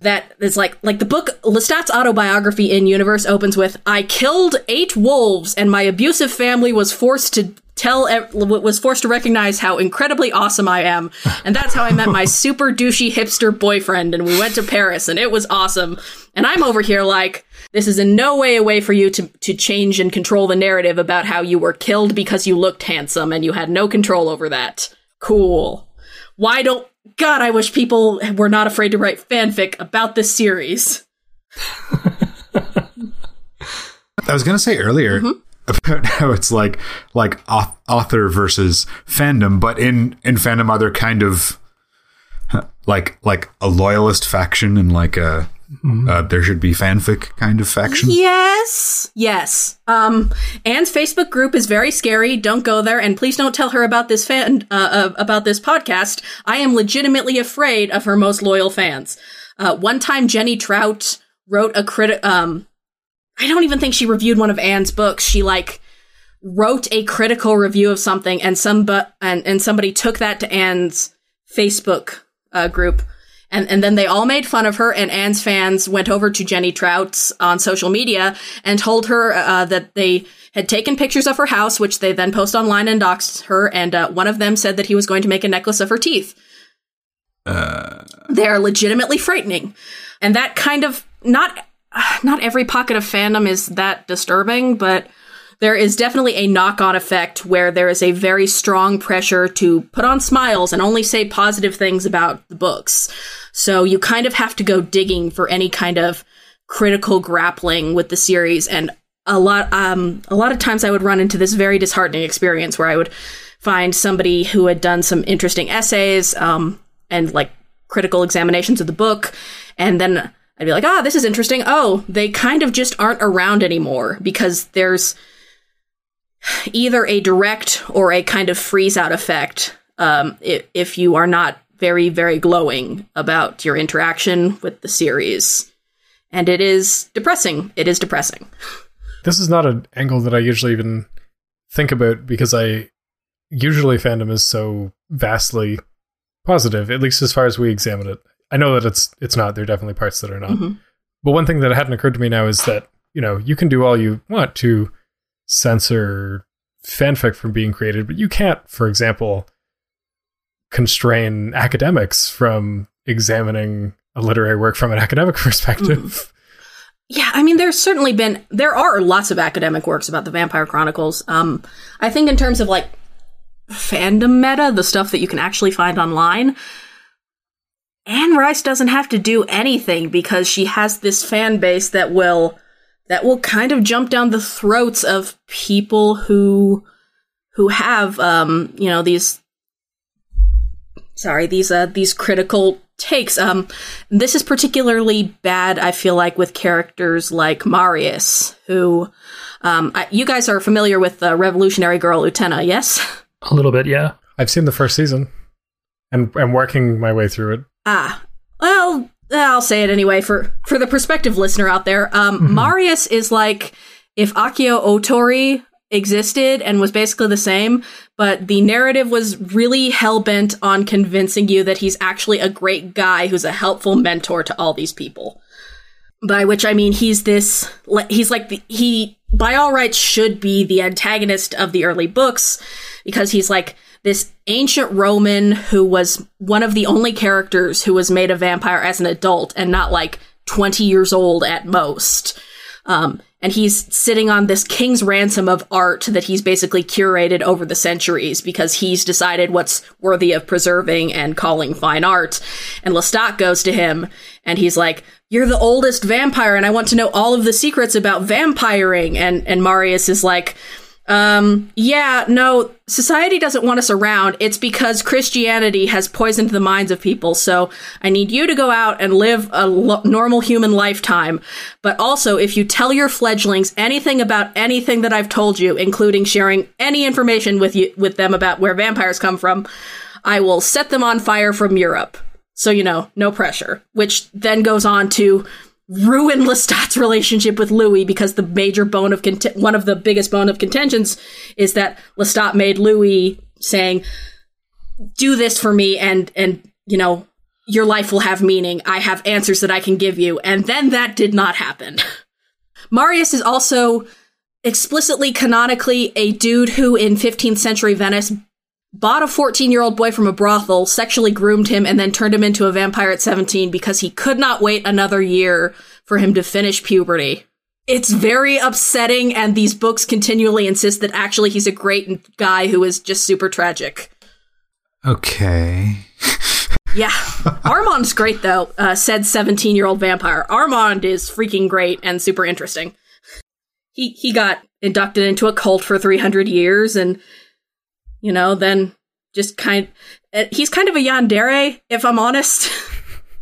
that is like like the book Lestat's autobiography in universe opens with I killed eight wolves and my abusive family was forced to tell was forced to recognize how incredibly awesome I am. And that's how I met my super douchey hipster boyfriend and we went to Paris and it was awesome. And I'm over here like this is in no way a way for you to to change and control the narrative about how you were killed because you looked handsome and you had no control over that. Cool. Why don't God, I wish people were not afraid to write fanfic about this series. I was going to say earlier mm-hmm. about how it's like like author versus fandom, but in in fandom, are there kind of like like a loyalist faction and like a uh, there should be fanfic kind of faction? Yes. Yes. Um, Anne's Facebook group is very scary. Don't go there, and please don't tell her about this fan uh, uh, about this podcast. I am legitimately afraid of her most loyal fans. Uh, one time, Jenny Trout wrote a critic. Um, I don't even think she reviewed one of Anne's books. She like wrote a critical review of something, and some but and and somebody took that to Anne's Facebook uh, group. And, and then they all made fun of her, and Anne's fans went over to Jenny Trout's on social media and told her uh, that they had taken pictures of her house, which they then post online and doxed her. And uh, one of them said that he was going to make a necklace of her teeth. they are legitimately frightening, and that kind of not not every pocket of fandom is that disturbing, but there is definitely a knock on effect where there is a very strong pressure to put on smiles and only say positive things about the books. So you kind of have to go digging for any kind of critical grappling with the series and a lot um a lot of times I would run into this very disheartening experience where I would find somebody who had done some interesting essays um and like critical examinations of the book and then I'd be like, "Ah, this is interesting. Oh, they kind of just aren't around anymore because there's either a direct or a kind of freeze out effect um, if, if you are not very, very glowing about your interaction with the series. And it is depressing. It is depressing. This is not an angle that I usually even think about because I usually fandom is so vastly positive, at least as far as we examine it. I know that it's it's not. There are definitely parts that are not. Mhm. But one thing that hadn't occurred to me now is that you know you can do all you want to censor fanfic from being created, but you can't, for example, constrain academics from examining a literary work from an academic perspective. Mm. Yeah, I mean, there's certainly been there are lots of academic works about the Vampire Chronicles. Um, I think in terms of like fandom meta, the stuff that you can actually find online, Anne Rice doesn't have to do anything because she has this fan base that will that will kind of jump down the throats of people who who have um, you know these sorry these uh these critical takes. Um, this is particularly bad, I feel like, with characters like Marius, who, um, I, you guys are familiar with the Revolutionary Girl Utena, yes? A little bit, yeah. I've seen the first season, and I'm working my way through it. Ah, well, I'll say it anyway for for the prospective listener out there. Um, mm-hmm. Marius is like if Akio Otori existed and was basically the same, but the narrative was really hell bent on convincing you that he's actually a great guy who's a helpful mentor to all these people. By which I mean he's this, he's like the, he, by all rights, should be the antagonist of the early books because he's like this ancient Roman who was one of the only characters who was made a vampire as an adult and not like 20 years old at most. Um, and he's sitting on this king's ransom of art that he's basically curated over the centuries because he's decided what's worthy of preserving and calling fine art. And Lestat goes to him and he's like, "You're the oldest vampire, and I want to know all of the secrets about vampiring." And and Marius is like um, yeah, no, society doesn't want us around. It's because Christianity has poisoned the minds of people. So I need you to go out and live a lo- normal human lifetime. But also, if you tell your fledglings anything about anything that I've told you, including sharing any information with you, with them about where vampires come from, I will set them on fire from Europe. So, you know, no pressure, which then goes on to ruin Lestat's relationship with Louis because the major bone of cont- one of the biggest bone of contentions is that Lestat made Louis saying, "Do this for me, and and you know your life will have meaning. I have answers that I can give you," and then that did not happen. Marius is also explicitly canonically a dude who in 15th century Venice bought a 14 year old boy from a brothel, sexually groomed him, and then turned him into a vampire at 17 because he could not wait another year for him to finish puberty. It's very upsetting, and these books continually insist that actually he's a great guy who is just super tragic. Okay. yeah. Armand's great, though, uh, said 17 year old vampire. Armand is freaking great and super interesting. He, he got inducted into a cult for 300 years and you know, then just kind uh, he's kind of a yandere, if I'm honest.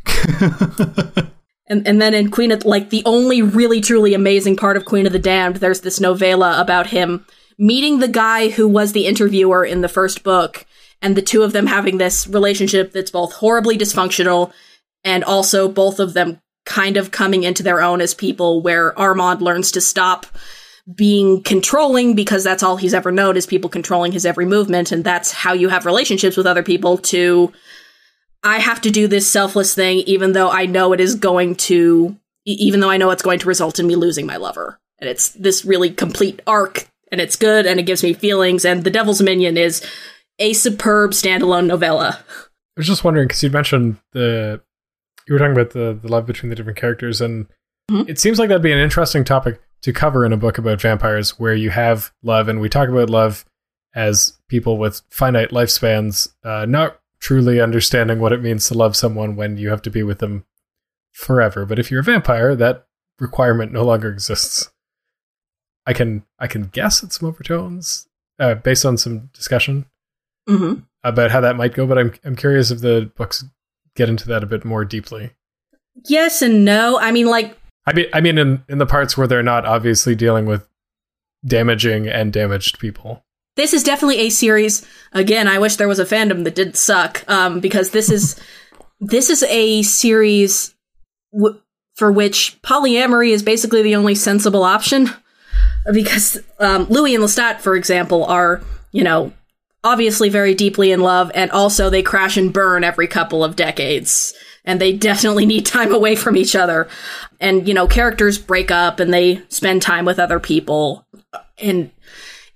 and and then in Queen of like the only really truly amazing part of Queen of the Damned, there's this novella about him meeting the guy who was the interviewer in the first book, and the two of them having this relationship that's both horribly dysfunctional and also both of them kind of coming into their own as people where Armand learns to stop being controlling because that's all he's ever known is people controlling his every movement and that's how you have relationships with other people to I have to do this selfless thing even though I know it is going to even though I know it's going to result in me losing my lover. And it's this really complete arc and it's good and it gives me feelings and The Devil's Minion is a superb standalone novella. I was just wondering because you mentioned the you were talking about the the love between the different characters and mm-hmm. it seems like that'd be an interesting topic to cover in a book about vampires where you have love and we talk about love as people with finite lifespans uh, not truly understanding what it means to love someone when you have to be with them forever. But if you're a vampire that requirement no longer exists. I can i can guess at some overtones uh, based on some discussion mm-hmm. about how that might go but i'm i'm curious if the books get into that a bit more deeply. Yes and no. I mean like I mean, I mean, in in the parts where they're not obviously dealing with damaging and damaged people. This is definitely a series. Again, I wish there was a fandom that didn't suck, um, because this is this is a series w- for which polyamory is basically the only sensible option. Because um, Louis and Lestat, for example, are you know obviously very deeply in love, and also they crash and burn every couple of decades and they definitely need time away from each other. And, you know, characters break up and they spend time with other people. And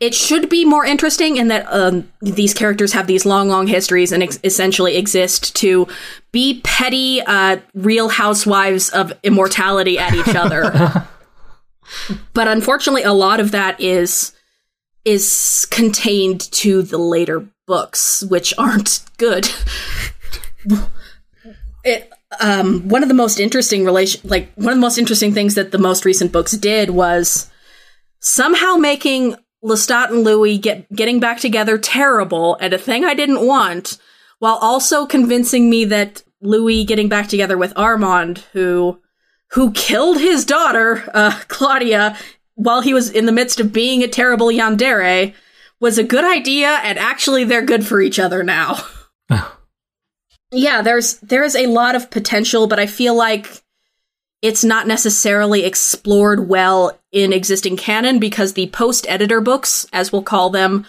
it should be more interesting in that um, these characters have these long, long histories and ex- essentially exist to be petty, uh, real housewives of immortality at each other. but unfortunately, a lot of that is is contained to the later books, which aren't good. it um, one of the most interesting relation, like one of the most interesting things that the most recent books did was somehow making Lestat and Louis get getting back together terrible and a thing I didn't want, while also convincing me that Louis getting back together with Armand, who who killed his daughter, uh, Claudia, while he was in the midst of being a terrible yandere, was a good idea, and actually they're good for each other now. yeah, there's there's a lot of potential, but I feel like it's not necessarily explored well in existing canon because the post editor books, as we'll call them,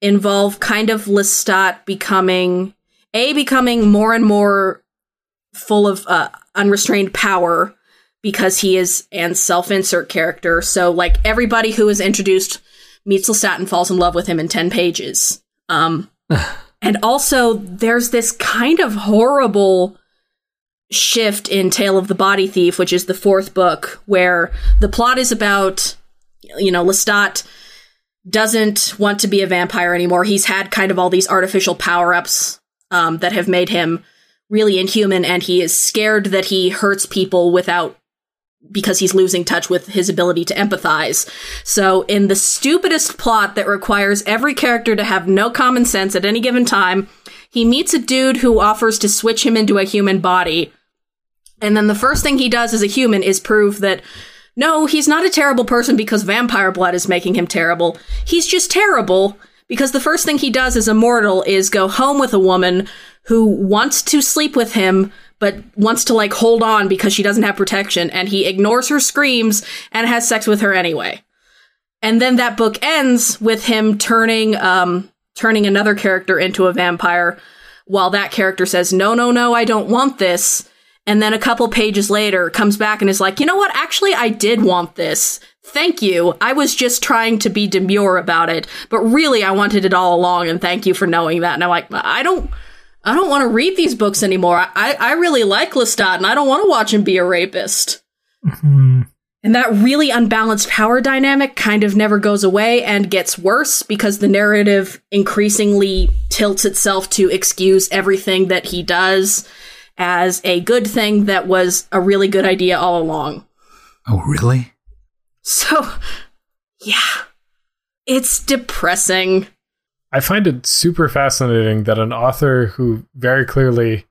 involve kind of Lestat becoming a becoming more and more full of uh, unrestrained power because he is an self-insert character. So like everybody who is introduced meets Lestat and falls in love with him in 10 pages. Um and also there's this kind of horrible shift in Tale of the Body Thief, which is the fourth book, where the plot is about, you know, Lestat doesn't want to be a vampire anymore. He's had kind of all these artificial power ups um, that have made him really inhuman, and he is scared that he hurts people without because he's losing touch with his ability to empathize. So, in the stupidest plot that requires every character to have no common sense at any given time, he meets a dude who offers to switch him into a human body. And then the first thing he does as a human is prove that no, he's not a terrible person because vampire blood is making him terrible. He's just terrible because the first thing he does as a mortal is go home with a woman who wants to sleep with him but wants to like hold on because she doesn't have protection and he ignores her screams and has sex with her anyway. And then that book ends with him turning um turning another character into a vampire while that character says, No, no, no, I don't want this. And then a couple pages later comes back and is like, You know what? Actually, I did want this. Thank you. I was just trying to be demure about it, but really I wanted it all along and thank you for knowing that. And I'm like, I don't I don't want to read these books anymore. I, I really like Lestat and I don't want to watch him be a rapist. Mm-hmm. And that really unbalanced power dynamic kind of never goes away and gets worse because the narrative increasingly tilts itself to excuse everything that he does as a good thing that was a really good idea all along. Oh, really? So, yeah. It's depressing. I find it super fascinating that an author who very clearly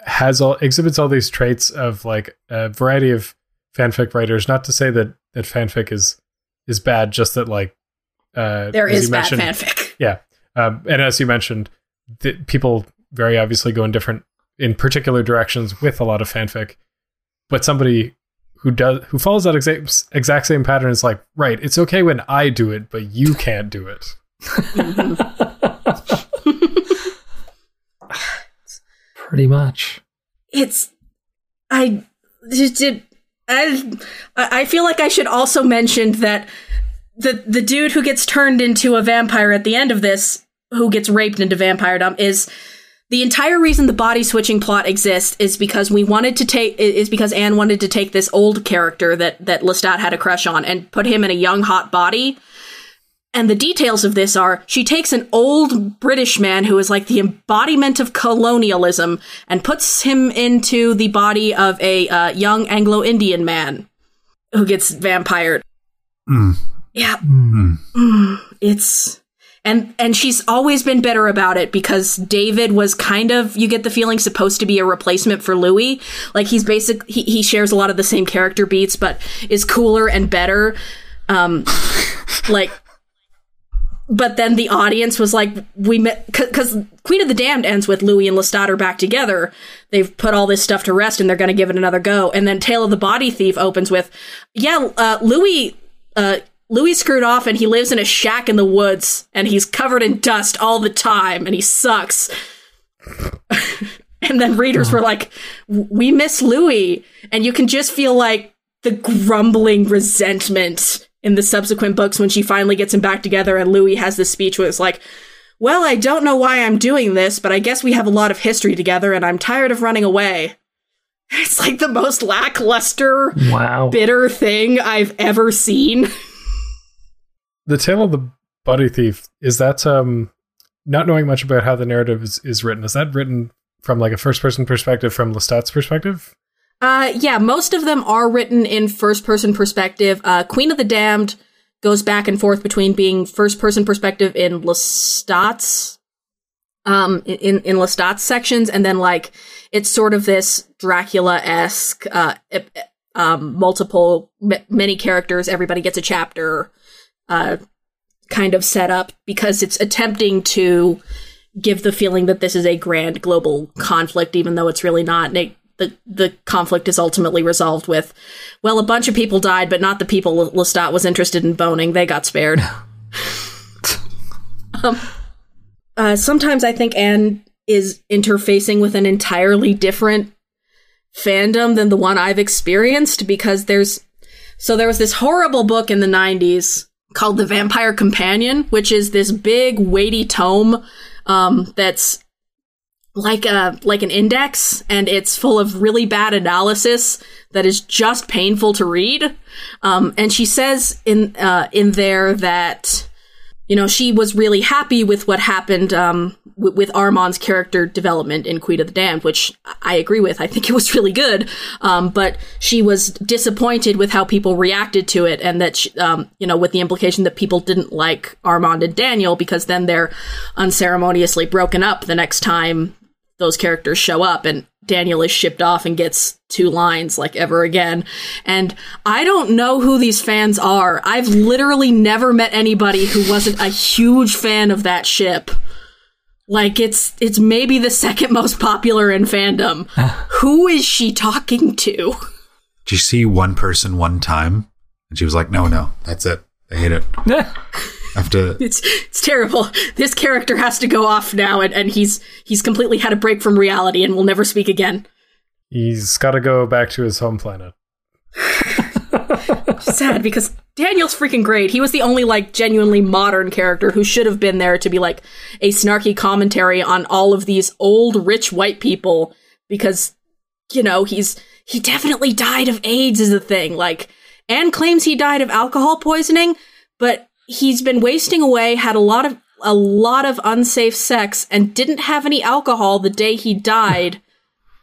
has all exhibits all these traits of like a variety of fanfic writers. Not to say that that fanfic is is bad, just that like uh, There is bad fanfic. Yeah, um, and as you mentioned, th- people very obviously go in different, in particular directions with a lot of fanfic. But somebody who does who follows that exact exact same pattern is like, right, it's okay when I do it, but you can't do it. Pretty much. it's I did I I feel like I should also mention that the the dude who gets turned into a vampire at the end of this, who gets raped into vampiredom, is the entire reason the body switching plot exists is because we wanted to take is because Anne wanted to take this old character that that Lestat had a crush on and put him in a young hot body. And the details of this are she takes an old British man who is like the embodiment of colonialism and puts him into the body of a uh, young Anglo Indian man who gets vampired. Mm. Yeah, Mm. Mm, it's and and she's always been bitter about it because David was kind of you get the feeling supposed to be a replacement for Louis. Like he's basic he, he shares a lot of the same character beats but is cooler and better. Um like but then the audience was like we met because Queen of the Damned ends with Louis and Lestat are back together. They've put all this stuff to rest and they're going to give it another go. And then Tale of the Body Thief opens with yeah, uh, Louis uh Louis screwed off and he lives in a shack in the woods and he's covered in dust all the time and he sucks. and then readers were like, we miss Louis. And you can just feel like the grumbling resentment in the subsequent books when she finally gets him back together and Louis has this speech where it's like, well, I don't know why I'm doing this, but I guess we have a lot of history together and I'm tired of running away. It's like the most lackluster, Wow. bitter thing I've ever seen. The Tale of the Body Thief is that um not knowing much about how the narrative is, is written. Is that written from like a first person perspective from Lestat's perspective? Uh, yeah, most of them are written in first person perspective. Uh, Queen of the Damned goes back and forth between being first person perspective in Lestat's, um, in, in Lestat's sections, and then like, it's sort of this Dracula esque, uh, um, multiple, m- many characters, everybody gets a chapter, uh, kind of setup because it's attempting to give the feeling that this is a grand global conflict, even though it's really not. And it, the the conflict is ultimately resolved with, well, a bunch of people died, but not the people Lestat was interested in boning. They got spared. um, uh, sometimes I think Anne is interfacing with an entirely different fandom than the one I've experienced because there's so there was this horrible book in the 90s called The Vampire Companion, which is this big weighty tome um, that's like a like an index and it's full of really bad analysis that is just painful to read. Um, and she says in uh, in there that you know she was really happy with what happened um, w- with Armand's character development in Queen of the Damned which I agree with. I think it was really good. Um, but she was disappointed with how people reacted to it and that she, um, you know with the implication that people didn't like Armand and Daniel because then they're unceremoniously broken up the next time those characters show up and Daniel is shipped off and gets two lines like ever again. And I don't know who these fans are. I've literally never met anybody who wasn't a huge fan of that ship. Like it's it's maybe the second most popular in fandom. who is she talking to? Did you see one person one time? And she was like, no, no, that's it. I hate it. I have to. It's it's terrible. This character has to go off now and, and he's he's completely had a break from reality and will never speak again. He's got to go back to his home planet. sad because Daniel's freaking great. He was the only like genuinely modern character who should have been there to be like a snarky commentary on all of these old rich white people because you know, he's he definitely died of AIDS is the thing. Like Anne claims he died of alcohol poisoning, but he's been wasting away, had a lot of a lot of unsafe sex and didn't have any alcohol the day he died.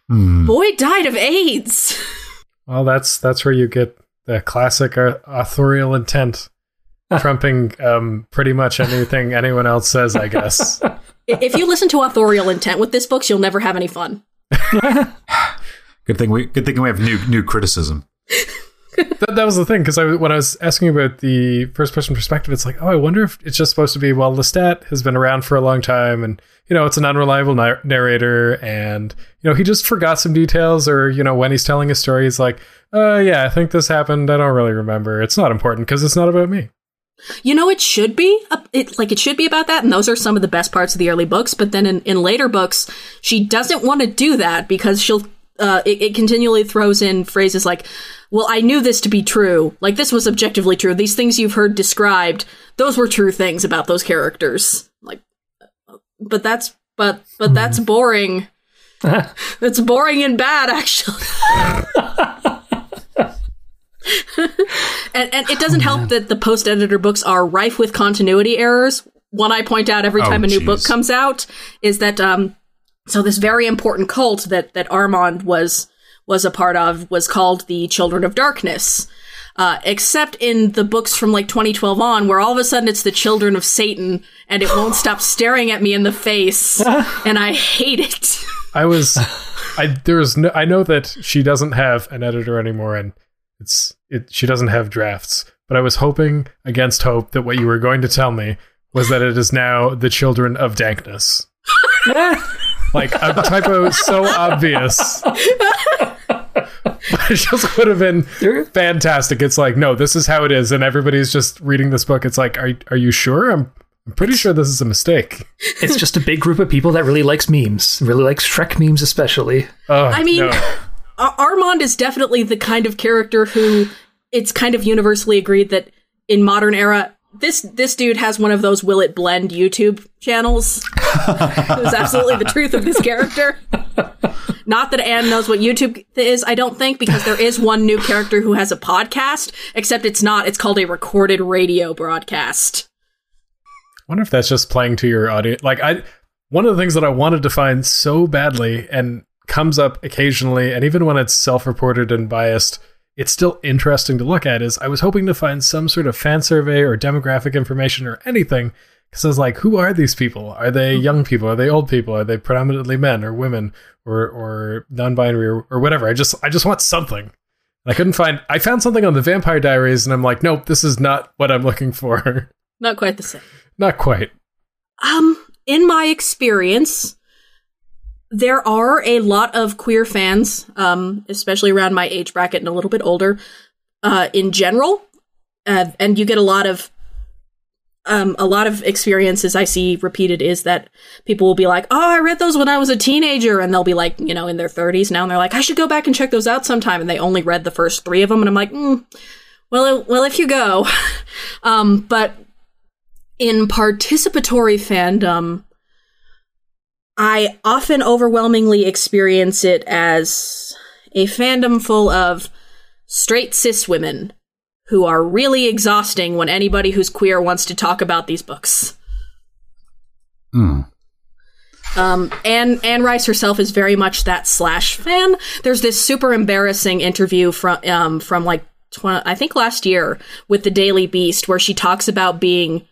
Hmm. Boy died of AIDS. Well, that's that's where you get the classic uh, authorial intent, trumping um, pretty much anything anyone else says. I guess. if you listen to authorial intent with this books, you'll never have any fun. Good thing we good thing we have new new criticism. That, that was the thing because I, when I was asking about the first person perspective, it's like, oh, I wonder if it's just supposed to be well, Lestat has been around for a long time, and you know, it's an unreliable nar- narrator, and you know, he just forgot some details, or you know, when he's telling a story, he's like, uh, yeah, I think this happened. I don't really remember. It's not important because it's not about me. You know, it should be it like it should be about that, and those are some of the best parts of the early books. But then in, in later books, she doesn't want to do that because she'll uh, it, it continually throws in phrases like, "Well, I knew this to be true. Like this was objectively true. These things you've heard described, those were true things about those characters." Like, but that's but but that's boring. it's boring and bad, actually. and, and it doesn't help that the post editor books are rife with continuity errors. One I point out every Oh, time a new book comes out is that um so this very important cult that that Armand was was a part of was called the Children of Darkness. Uh, except in the books from like 2012 on, where all of a sudden it's the children of Satan, and it won't stop staring at me in the face, and I hate it. I was, I there was no, I know that she doesn't have an editor anymore, and it's it. She doesn't have drafts, but I was hoping against hope that what you were going to tell me was that it is now the children of dankness. like a typo so obvious. But it just would have been There- fantastic. It's like, no, this is how it is, and everybody's just reading this book. It's like, are are you sure? I'm I'm pretty sure this is a mistake. It's just a big group of people that really likes memes, really likes Shrek memes, especially. Oh, I mean, no. Armand is definitely the kind of character who it's kind of universally agreed that in modern era, this this dude has one of those will it blend YouTube channels. It's absolutely the truth of this character. Not that Anne knows what YouTube is, I don't think, because there is one new character who has a podcast, except it's not. It's called a recorded radio broadcast. I wonder if that's just playing to your audience. Like I, one of the things that I wanted to find so badly and comes up occasionally, and even when it's self-reported and biased, it's still interesting to look at. Is I was hoping to find some sort of fan survey or demographic information or anything. Because I was like, who are these people? Are they young people? Are they old people? Are they predominantly men or women or or non-binary or, or whatever? I just I just want something. And I couldn't find. I found something on the Vampire Diaries, and I'm like, nope, this is not what I'm looking for. Not quite the same. not quite. Um, in my experience, there are a lot of queer fans, um, especially around my age bracket and a little bit older, uh, in general. Uh, and you get a lot of, um, a lot of experiences I see repeated is that people will be like, "Oh, I read those when I was a teenager," and they'll be like, you know, in their thirties now, and they're like, "I should go back and check those out sometime," and they only read the first three of them, and I'm like, mm, "Well, well, if you go," um, but in participatory fandom, I often overwhelmingly experience it as a fandom full of straight cis women who are really exhausting when anybody who's queer wants to talk about these books. Hmm. Um, Anne Anne Rice herself is very much that slash fan. There's this super embarrassing interview from um, from like tw- I think last year with the Daily Beast where she talks about being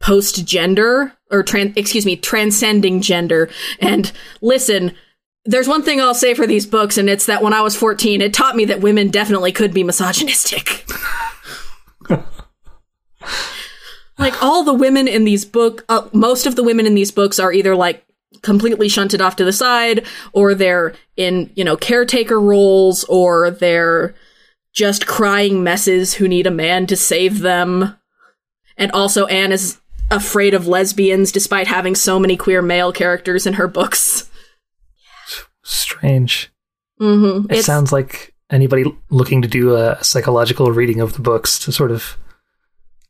post gender or tran- excuse me transcending gender and listen there's one thing I'll say for these books and it's that when I was 14 it taught me that women definitely could be misogynistic like all the women in these book uh, most of the women in these books are either like completely shunted off to the side or they're in you know caretaker roles or they're just crying messes who need a man to save them and also Anne is afraid of lesbians despite having so many queer male characters in her books. Strange. Mm-hmm. It sounds like anybody looking to do a psychological reading of the books to sort of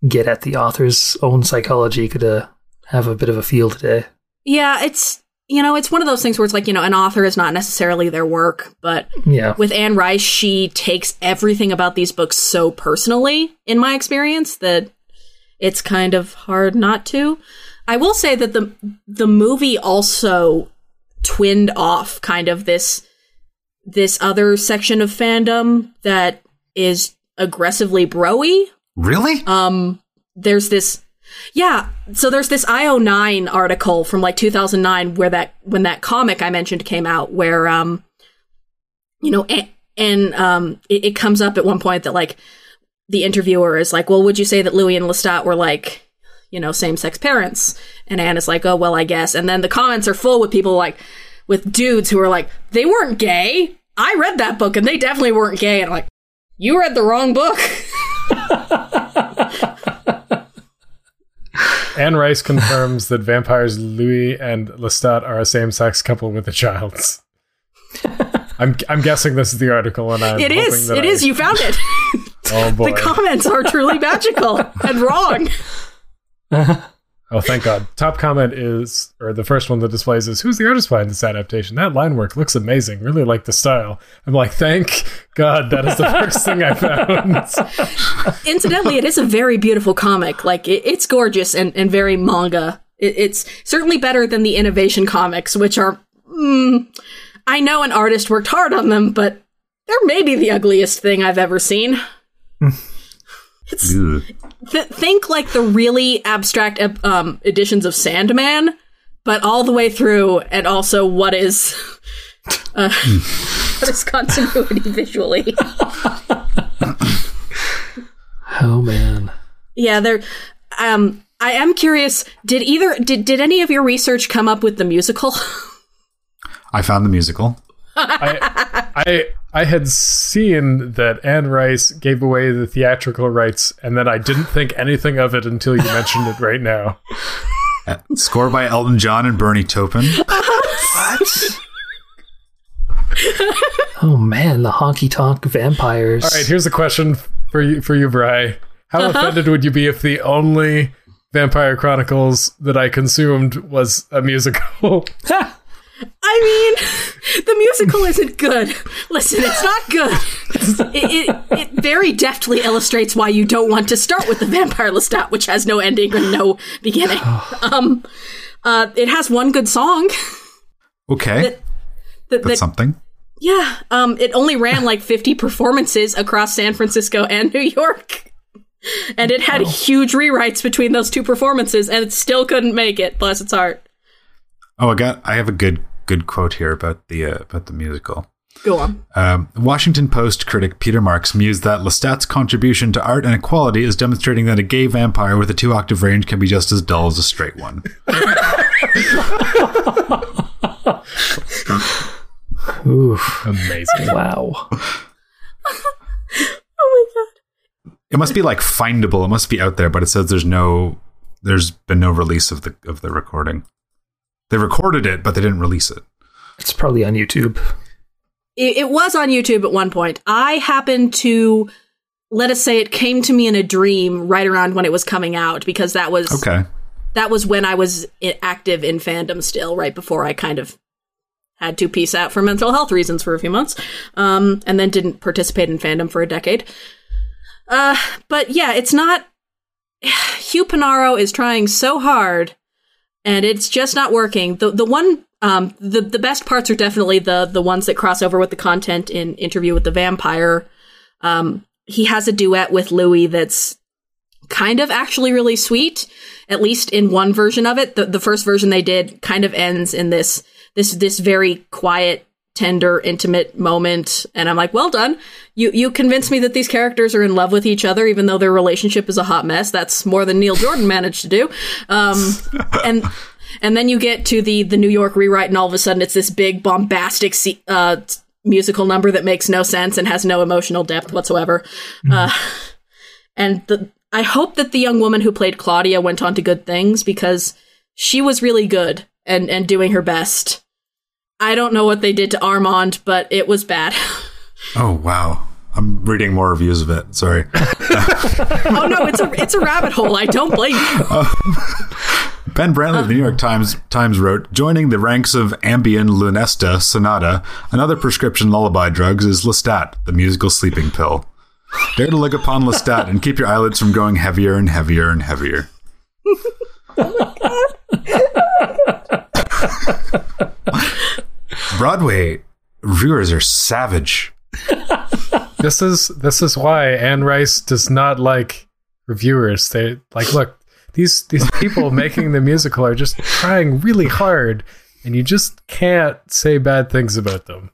get at the author's own psychology could uh, have a bit of a feel today. Yeah, it's you know, it's one of those things where it's like, you know, an author is not necessarily their work, but Yeah. with Anne Rice, she takes everything about these books so personally, in my experience, that it's kind of hard not to. I will say that the the movie also twinned off kind of this this other section of fandom that is aggressively broy. Really? Um, there's this, yeah. So there's this IO9 article from like 2009 where that when that comic I mentioned came out, where um, you know, and, and um, it, it comes up at one point that like the interviewer is like, "Well, would you say that Louis and Lestat were like?" You know, same sex parents. And Anne is like, oh, well, I guess. And then the comments are full with people like, with dudes who are like, they weren't gay. I read that book and they definitely weren't gay. And I'm like, you read the wrong book. Anne Rice confirms that vampires Louis and Lestat are a same-sex couple with a child. I'm I'm guessing this is the article, and I'm It is. that It I- is. You found it. Oh boy! the comments are truly magical and wrong. oh, thank God! Top comment is, or the first one that displays is, "Who's the artist behind this adaptation? That line work looks amazing. Really like the style." I'm like, thank God, that is the first thing I found. Incidentally, it is a very beautiful comic. Like it, it's gorgeous and, and very manga. It, it's certainly better than the innovation comics, which are. Mm, I know an artist worked hard on them, but they're maybe the ugliest thing I've ever seen. It's th- think like the really abstract um, editions of Sandman, but all the way through, and also what is uh, what is continuity visually. Oh man. Yeah, there. Um, I am curious. Did either did did any of your research come up with the musical? I found the musical. I, I I had seen that Anne Rice gave away the theatrical rights, and then I didn't think anything of it until you mentioned it right now. Uh, score by Elton John and Bernie Taupin. What? oh man, the honky tonk vampires. All right, here's a question for you, for you, Bry. How Uh-huh. offended would you be if the only Vampire Chronicles that I consumed was a musical? I mean, the musical isn't good. Listen, it's not good. It, it, it very deftly illustrates why you don't want to start with the Vampire Lestat, which has no ending and no beginning. Um, uh, it has one good song. Okay, That, that, that's something. yeah, um, it only ran like 50 performances across San Francisco and New York. And it had huge rewrites between those two performances, and it still couldn't make it. Bless its heart. Oh, I got. I have a good good quote here about the uh, about the musical. Go on. Um, Washington Post critic Peter Marks mused that Lestat's contribution to art and equality is demonstrating that a gay vampire with a two octave range can be just as dull as a straight one. Oof. Amazing. Wow. Oh my god. It must be like findable. It must be out there, but it says there's no, there's been no release of the of the recording. They recorded it, but they didn't release it. It's probably on YouTube. It, it was on YouTube at one point. I happened to, let us say, it came to me in a dream right around when it was coming out because that was Okay. that was when I was active in fandom still, right before I kind of had to peace out for mental health reasons for a few months, um, and then didn't participate in fandom for a decade. Uh, but yeah, it's not. Hugh Panaro is trying so hard, and it's just not working. The the one um the the best parts are definitely the the ones that cross over with the content in Interview with the Vampire. Um, he has a duet with Louis that's kind of actually really sweet at least in one version of it the, the first version they did kind of ends in this this this very quiet tender intimate moment and i'm like well done. You you convinced me that these characters are in love with each other even though their relationship is a hot mess. That's more than neil jordan managed to do. Um and and then you get to the the new york rewrite and all of a sudden it's this big bombastic uh musical number that makes no sense and has no emotional depth whatsoever. Uh and the I hope that the young woman who played Claudia went on to good things because she was really good and and doing her best. I don't know what they did to Armand, but it was bad. Oh wow. I'm reading more reviews of it. Sorry. oh no, it's a it's a rabbit hole. I don't blame you. Um, ben Brantley of the New York Times Times wrote, "Joining the ranks of Ambien, Lunesta, Sonata, another prescription lullaby drugs is Lestat, the musical sleeping pill. Dare to look upon Lestat and keep your eyelids from going heavier and heavier and heavier." Oh Broadway reviewers are savage. this is this is why Anne Rice does not like reviewers. They like look these these people making the musical are just trying really hard, and you just can't say bad things about them.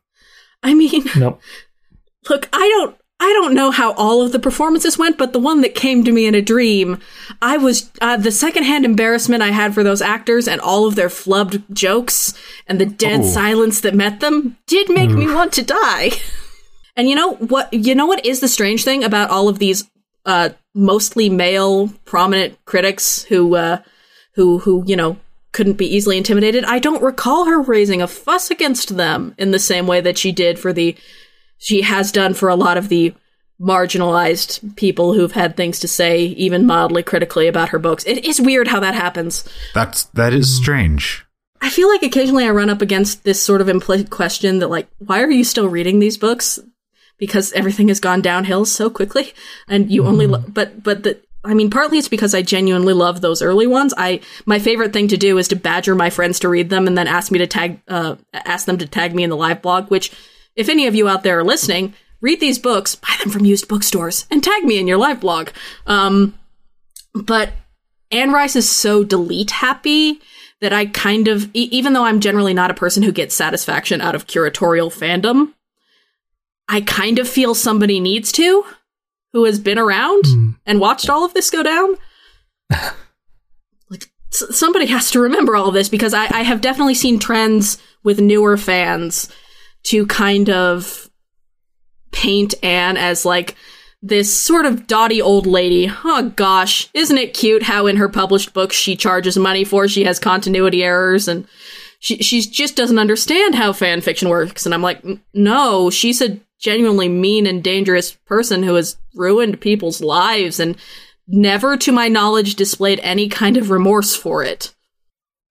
I mean, Nope. look, I don't I don't know how all of the performances went, but the one that came to me in a dream, I was uh, the secondhand embarrassment I had for those actors and all of their flubbed jokes and the dead Oh. silence that met them did make me want to die. And you know what? You know what is the strange thing about all of these uh, mostly male prominent critics who uh, who who you know couldn't be easily intimidated? I don't recall her raising a fuss against them in the same way that she did for the she has done for a lot of the marginalized people who've had things to say, even mildly critically about her books. It is weird how that happens. That's that is strange. I feel like occasionally I run up against this sort of implicit question that, like, why are you still reading these books? Because everything has gone downhill so quickly, and you only. Lo- but but the. I mean, partly it's because I genuinely love those early ones. I my favorite thing to do is to badger my friends to read them and then ask me to tag, uh, ask them to tag me in the live blog. Which, if any of you out there are listening, read these books, buy them from used bookstores, and tag me in your live blog. Um, but Anne Rice is so delete happy that I kind of, e- even though I'm generally not a person who gets satisfaction out of curatorial fandom, I kind of feel somebody needs to who has been around and watched all of this go down. like, s- somebody has to remember all of this because I, I have definitely seen trends with newer fans to kind of paint Anne as like this sort of dotty old lady. Oh gosh, isn't it cute how in her published books she charges money for she has continuity errors and she she just doesn't understand how fan fiction works. And I'm like, no, she's a genuinely mean and dangerous person who has ruined people's lives and never, to my knowledge, displayed any kind of remorse for it.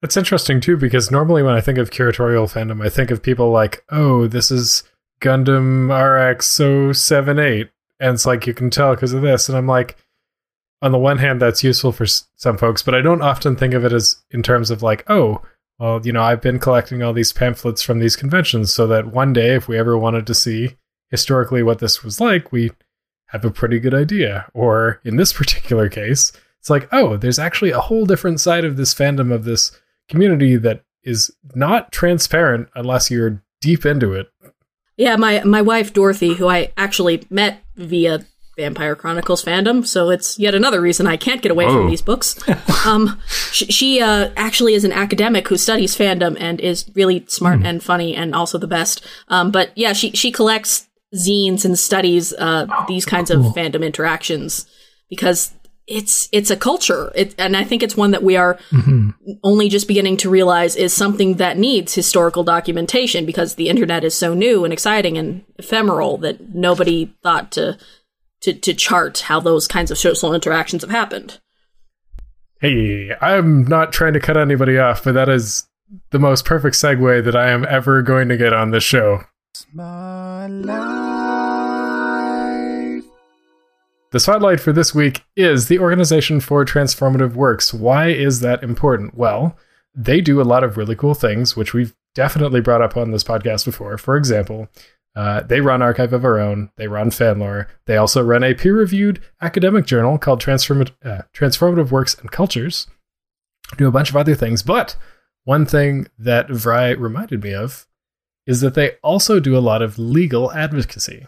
That's interesting too, because normally when I think of curatorial fandom, I think of people like, oh, this is Gundam RX 078. And it's like, you can tell because of this. And I'm like, on the one hand, that's useful for s- some folks, but I don't often think of it as in terms of like, oh, well, you know, I've been collecting all these pamphlets from these conventions so that one day, if we ever wanted to see historically what this was like, we have a pretty good idea. Or in this particular case, it's like, oh, there's actually a whole different side of this fandom of this community that is not transparent unless you're deep into it. Yeah, my my wife Dorothy, who I actually met via Vampire Chronicles fandom, so it's yet another reason I can't get away Whoa. from these books. um, she, she uh, actually is an academic who studies fandom and is really smart and funny and also the best. Um, but yeah, she she collects zines and studies uh, these kinds of fandom interactions because it's it's a culture, it, and I think it's one that we are mm-hmm. only just beginning to realize is something that needs historical documentation because the internet is so new and exciting and ephemeral that nobody thought to to, to chart how those kinds of social interactions have happened. Hey, I'm not trying to cut anybody off, but that is the most perfect segue that I am ever going to get on this show. The spotlight for this week is the Organization for Transformative Works. Why is that important? Well, they do a lot of really cool things, which we've definitely brought up on this podcast before. For example, uh, they run Archive of Our Own, they run Fanlore, they also run a peer reviewed academic journal called uh, Transformative Works and Cultures, do a bunch of other things. But one thing that Vrai reminded me of is that they also do a lot of legal advocacy.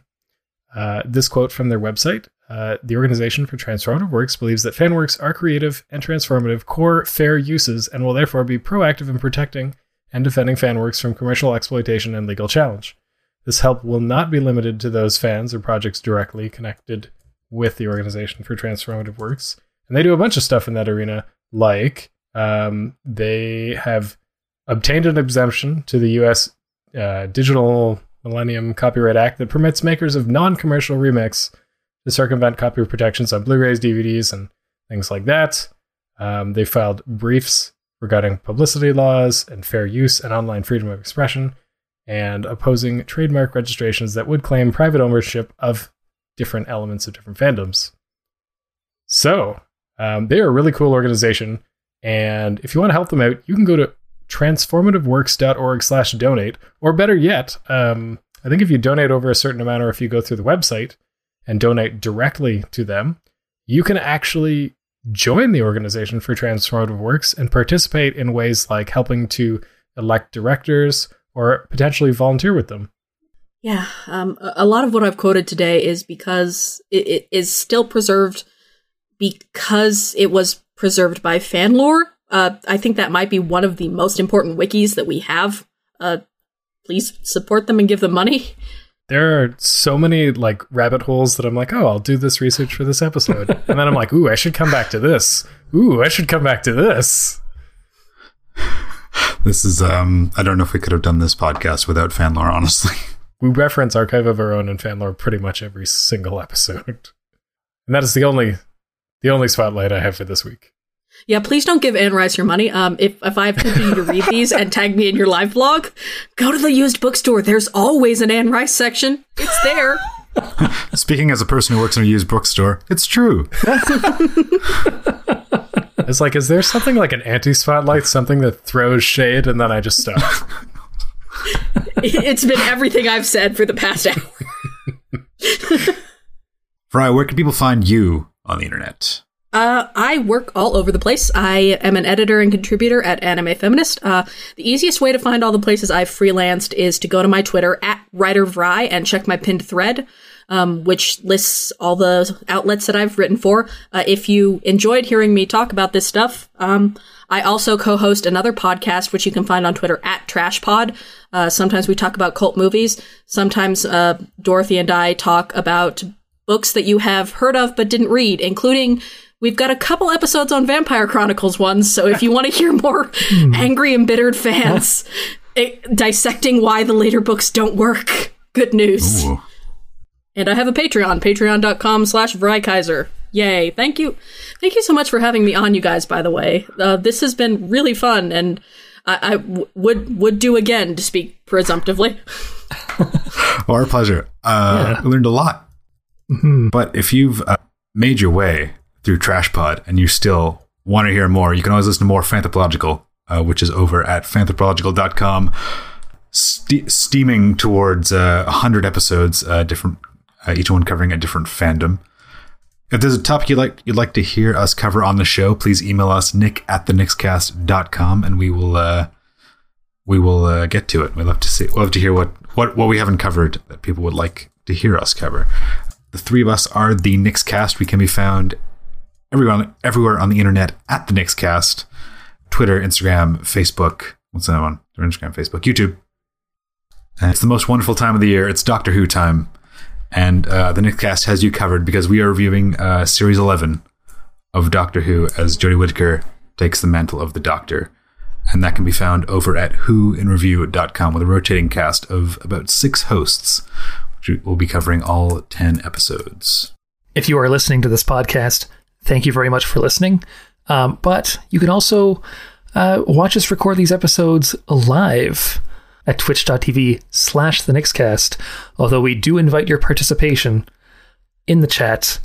Uh, this quote from their website uh, The Organization for Transformative Works believes that fan works are creative and transformative, core, fair uses, and will therefore be proactive in protecting and defending fan works from commercial exploitation and legal challenge. This help will not be limited to those fans or projects directly connected with the Organization for Transformative Works. And they do a bunch of stuff in that arena, like um, they have obtained an exemption to the U.S. Uh, Digital Millennium Copyright Act that permits makers of non commercial remix to circumvent copyright protections on Blu rays, DVDs, and things like that. Um, they filed briefs regarding publicity laws and fair use and online freedom of expression and opposing trademark registrations that would claim private ownership of different elements of different fandoms. So, um, they're a really cool organization. And if you want to help them out, you can go to transformativeworks.org slash donate. Or better yet, um, I think if you donate over a certain amount or if you go through the website and donate directly to them, you can actually join the organization for transformative works and participate in ways like helping to elect directors or potentially volunteer with them. Yeah, um, a lot of what I've quoted today is because it, it is still preserved because it was preserved by Fanlore. Uh, I think that might be one of the most important wikis that we have. Uh, please support them and give them money. There are so many like rabbit holes that I'm like, oh, I'll do this research for this episode. and then I'm like, ooh, I should come back to this. Ooh, I should come back to this. This is um I don't know if we could have done this podcast without fanlore, honestly. We reference Archive of Our Own and Fanlore pretty much every single episode. And that is the only the only spotlight I have for this week. Yeah, please don't give Anne Rice your money. Um, if if I have tempted you to read these and tag me in your live blog, go to the used bookstore. There's always an Anne Rice section. It's there. Speaking as a person who works in a used bookstore, it's true. It's like, is there something like an anti spotlight, something that throws shade, and then I just stop? it's been everything I've said for the past hour. Vrai, where can people find you on the internet? Uh, I work all over the place. I am an editor and contributor at Anime Feminist. Uh, the easiest way to find all the places I've freelanced is to go to my Twitter at WriterVrai and check my pinned thread, um, which lists all the outlets that I've written for. Uh, if you enjoyed hearing me talk about this stuff, um, I also co-host another podcast, which you can find on Twitter at TrashPod. Uh, sometimes we talk about cult movies. Sometimes uh, Dorothy and I talk about books that you have heard of but didn't read, including we've got a couple episodes on Vampire Chronicles ones. So if you want to hear more angry, embittered fans eh, dissecting why the later books don't work, good news. Ooh. And I have a Patreon, patreon.com slash Vraikaiser. Yay. Thank you. Thank you so much for having me on, you guys, by the way. Uh, this has been really fun, and I, I w- would, would do again, to speak presumptively. Our pleasure. Uh, Yeah. We learned a lot. Mhm. But if you've uh, made your way through TrashPod and you still want to hear more, you can always listen to more Fanthropological, uh, which is over at fanthropological.com, ste- steaming towards uh, 100 episodes, uh, different, uh, each one covering a different fandom. If there's a topic you'd like you'd like to hear us cover on the show, please email us nick at the nixcast.com and we will uh, we will uh, get to it. We'd love to see we'll love to hear what, what what we haven't covered that people would like to hear us cover. The three of us are the Nixcast. We can be found everywhere everywhere on the internet at the Nixcast. Twitter, Instagram, Facebook. What's that one? Instagram, Facebook, YouTube. And it's the most wonderful time of the year. It's Doctor Who time. And uh, the Nixcast has you covered because we are reviewing uh, Series 11 of Doctor Who as Jodie Whittaker takes the mantle of the Doctor. And that can be found over at whoinreview.com with a rotating cast of about six hosts, which will be covering all 10 episodes. If you are listening to this podcast, thank you very much for listening. Um, but you can also uh, watch us record these episodes live at twitch.tv slash the Nixcast, although we do invite your participation in the chat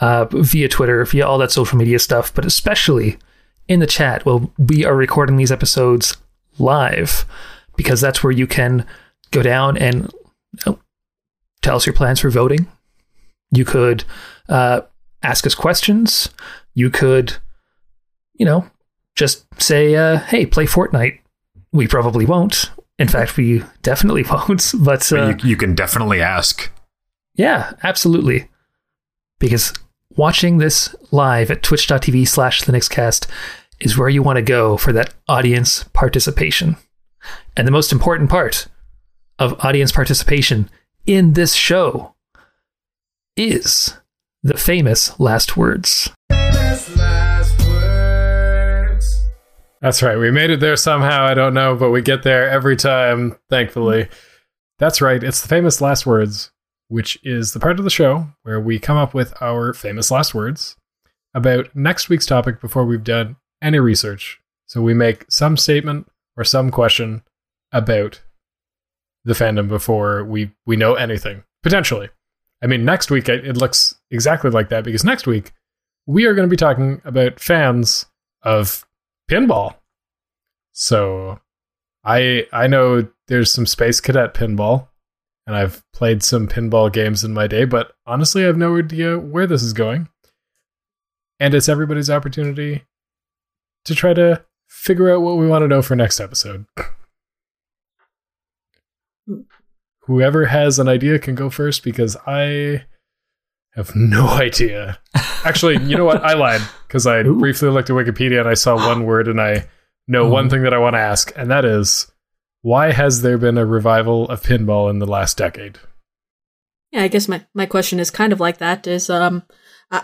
uh, via Twitter, via all that social media stuff, but especially in the chat. Well, we are recording these episodes live because that's where you can go down and you know, tell us your plans for voting. You could uh, ask us questions. You could, you know, just say, uh, "Hey, play Fortnite." We probably won't. In fact, we definitely won't. But, uh, you, you can definitely ask. yeah, absolutely. Because watching this live at twitch.tv slash the Nixcast is where you want to go for that audience participation. And the most important part of audience participation in this show is the famous last words. That's right. We made it there somehow. I don't know, but we get there every time, thankfully. That's right. It's the famous last words, which is the part of the show where we come up with our famous last words about next week's topic before we've done any research. So we make some statement or some question about the fandom before we we know anything potentially. I mean, next week it, looks exactly like that because next week we are going to be talking about fans of pinball. So I I know there's some Space Cadet pinball, and I've played some pinball games in my day, but honestly, I have no idea where this is going. And it's everybody's opportunity to try to figure out what we want to know for next episode. Hmm. Whoever has an idea can go first because I have no idea. Actually, you know what? I lied because I Ooh. briefly looked at Wikipedia and I saw one word and I know Oh. one thing that I want to ask, and that is why has there been a revival of pinball in the last decade? Yeah, I guess my, my question is kind of like that is um I,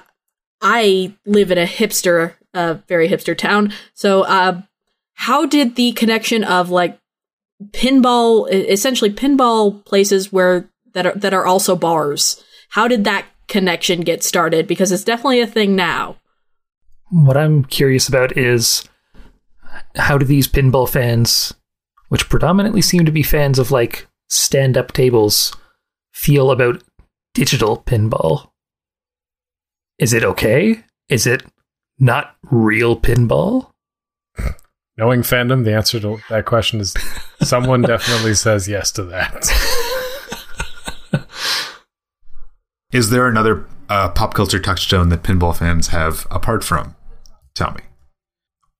I live in a hipster uh very hipster town. So uh how did the connection of like pinball essentially pinball places where that are that are also bars. How did that connection get started because it's definitely a thing now. What I'm curious about is how do these pinball fans, which predominantly seem to be fans of like stand up tables, feel about digital pinball? Is it okay? Is it not real pinball? Knowing fandom, the answer to that question is someone definitely says yes to that. Is there another uh, pop culture touchstone that pinball fans have apart from? Tell me.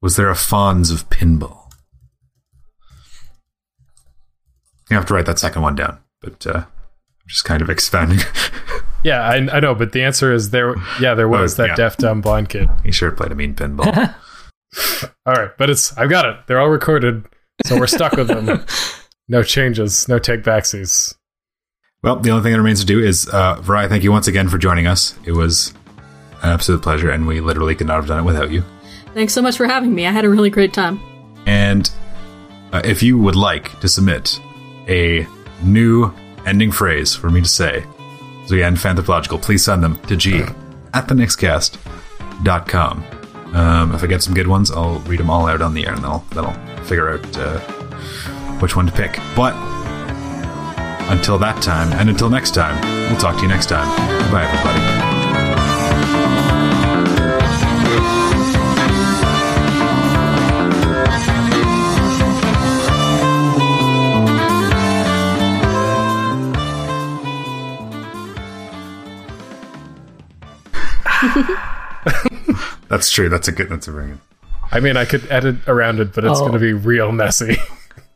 Was there a Fonz of pinball? You have to write that second one down, but uh, I'm just kind of expanding. Yeah, I, I know, but the answer is there. Yeah, there was Oh, that yeah. deaf dumb blind kid. he sure played a mean pinball. All right, but it's I've got it. They're all recorded, so we're stuck with them. No changes, no take backsies. well, the only thing that remains to do is, uh, Vrai, thank you once again for joining us. It was an absolute pleasure, and we literally could not have done it without you. Thanks so much for having me. I had a really great time. And uh, if you would like to submit a new ending phrase for me to say as we end Fanthropological, please send them to G at thenixcast.com. Um, if I get some good ones, I'll read them all out on the air, and that'll that'll figure out uh, which one to pick. But until that time, and until next time, we'll talk to you next time. Bye, everybody. That's true. That's a good. That's a very good. I mean, I could edit around it, but it's Oh. going to be real messy.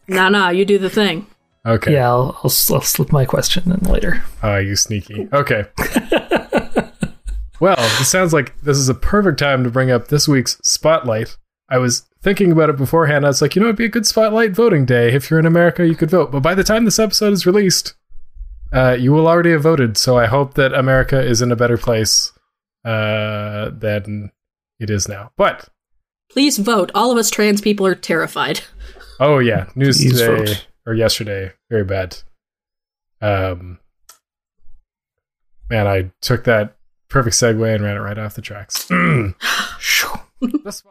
Nah, nah, you do the thing. okay. Yeah, I'll, I'll, s- I'll slip my question in later. Ah, you sneaky. Okay. well, it sounds like this is a perfect time to bring up this week's spotlight. I was thinking about it beforehand. I was like, you know, it'd be a good spotlight voting day. If you're in America, you could vote. But by the time this episode is released, uh, you will already have voted. So I hope that America is in a better place uh, than it is now. But Please vote. All of us trans people are terrified. Oh yeah, news Please today vote. or yesterday, very bad. Um, man, I took that perfect segue and ran it right off the tracks. Shoo. That's-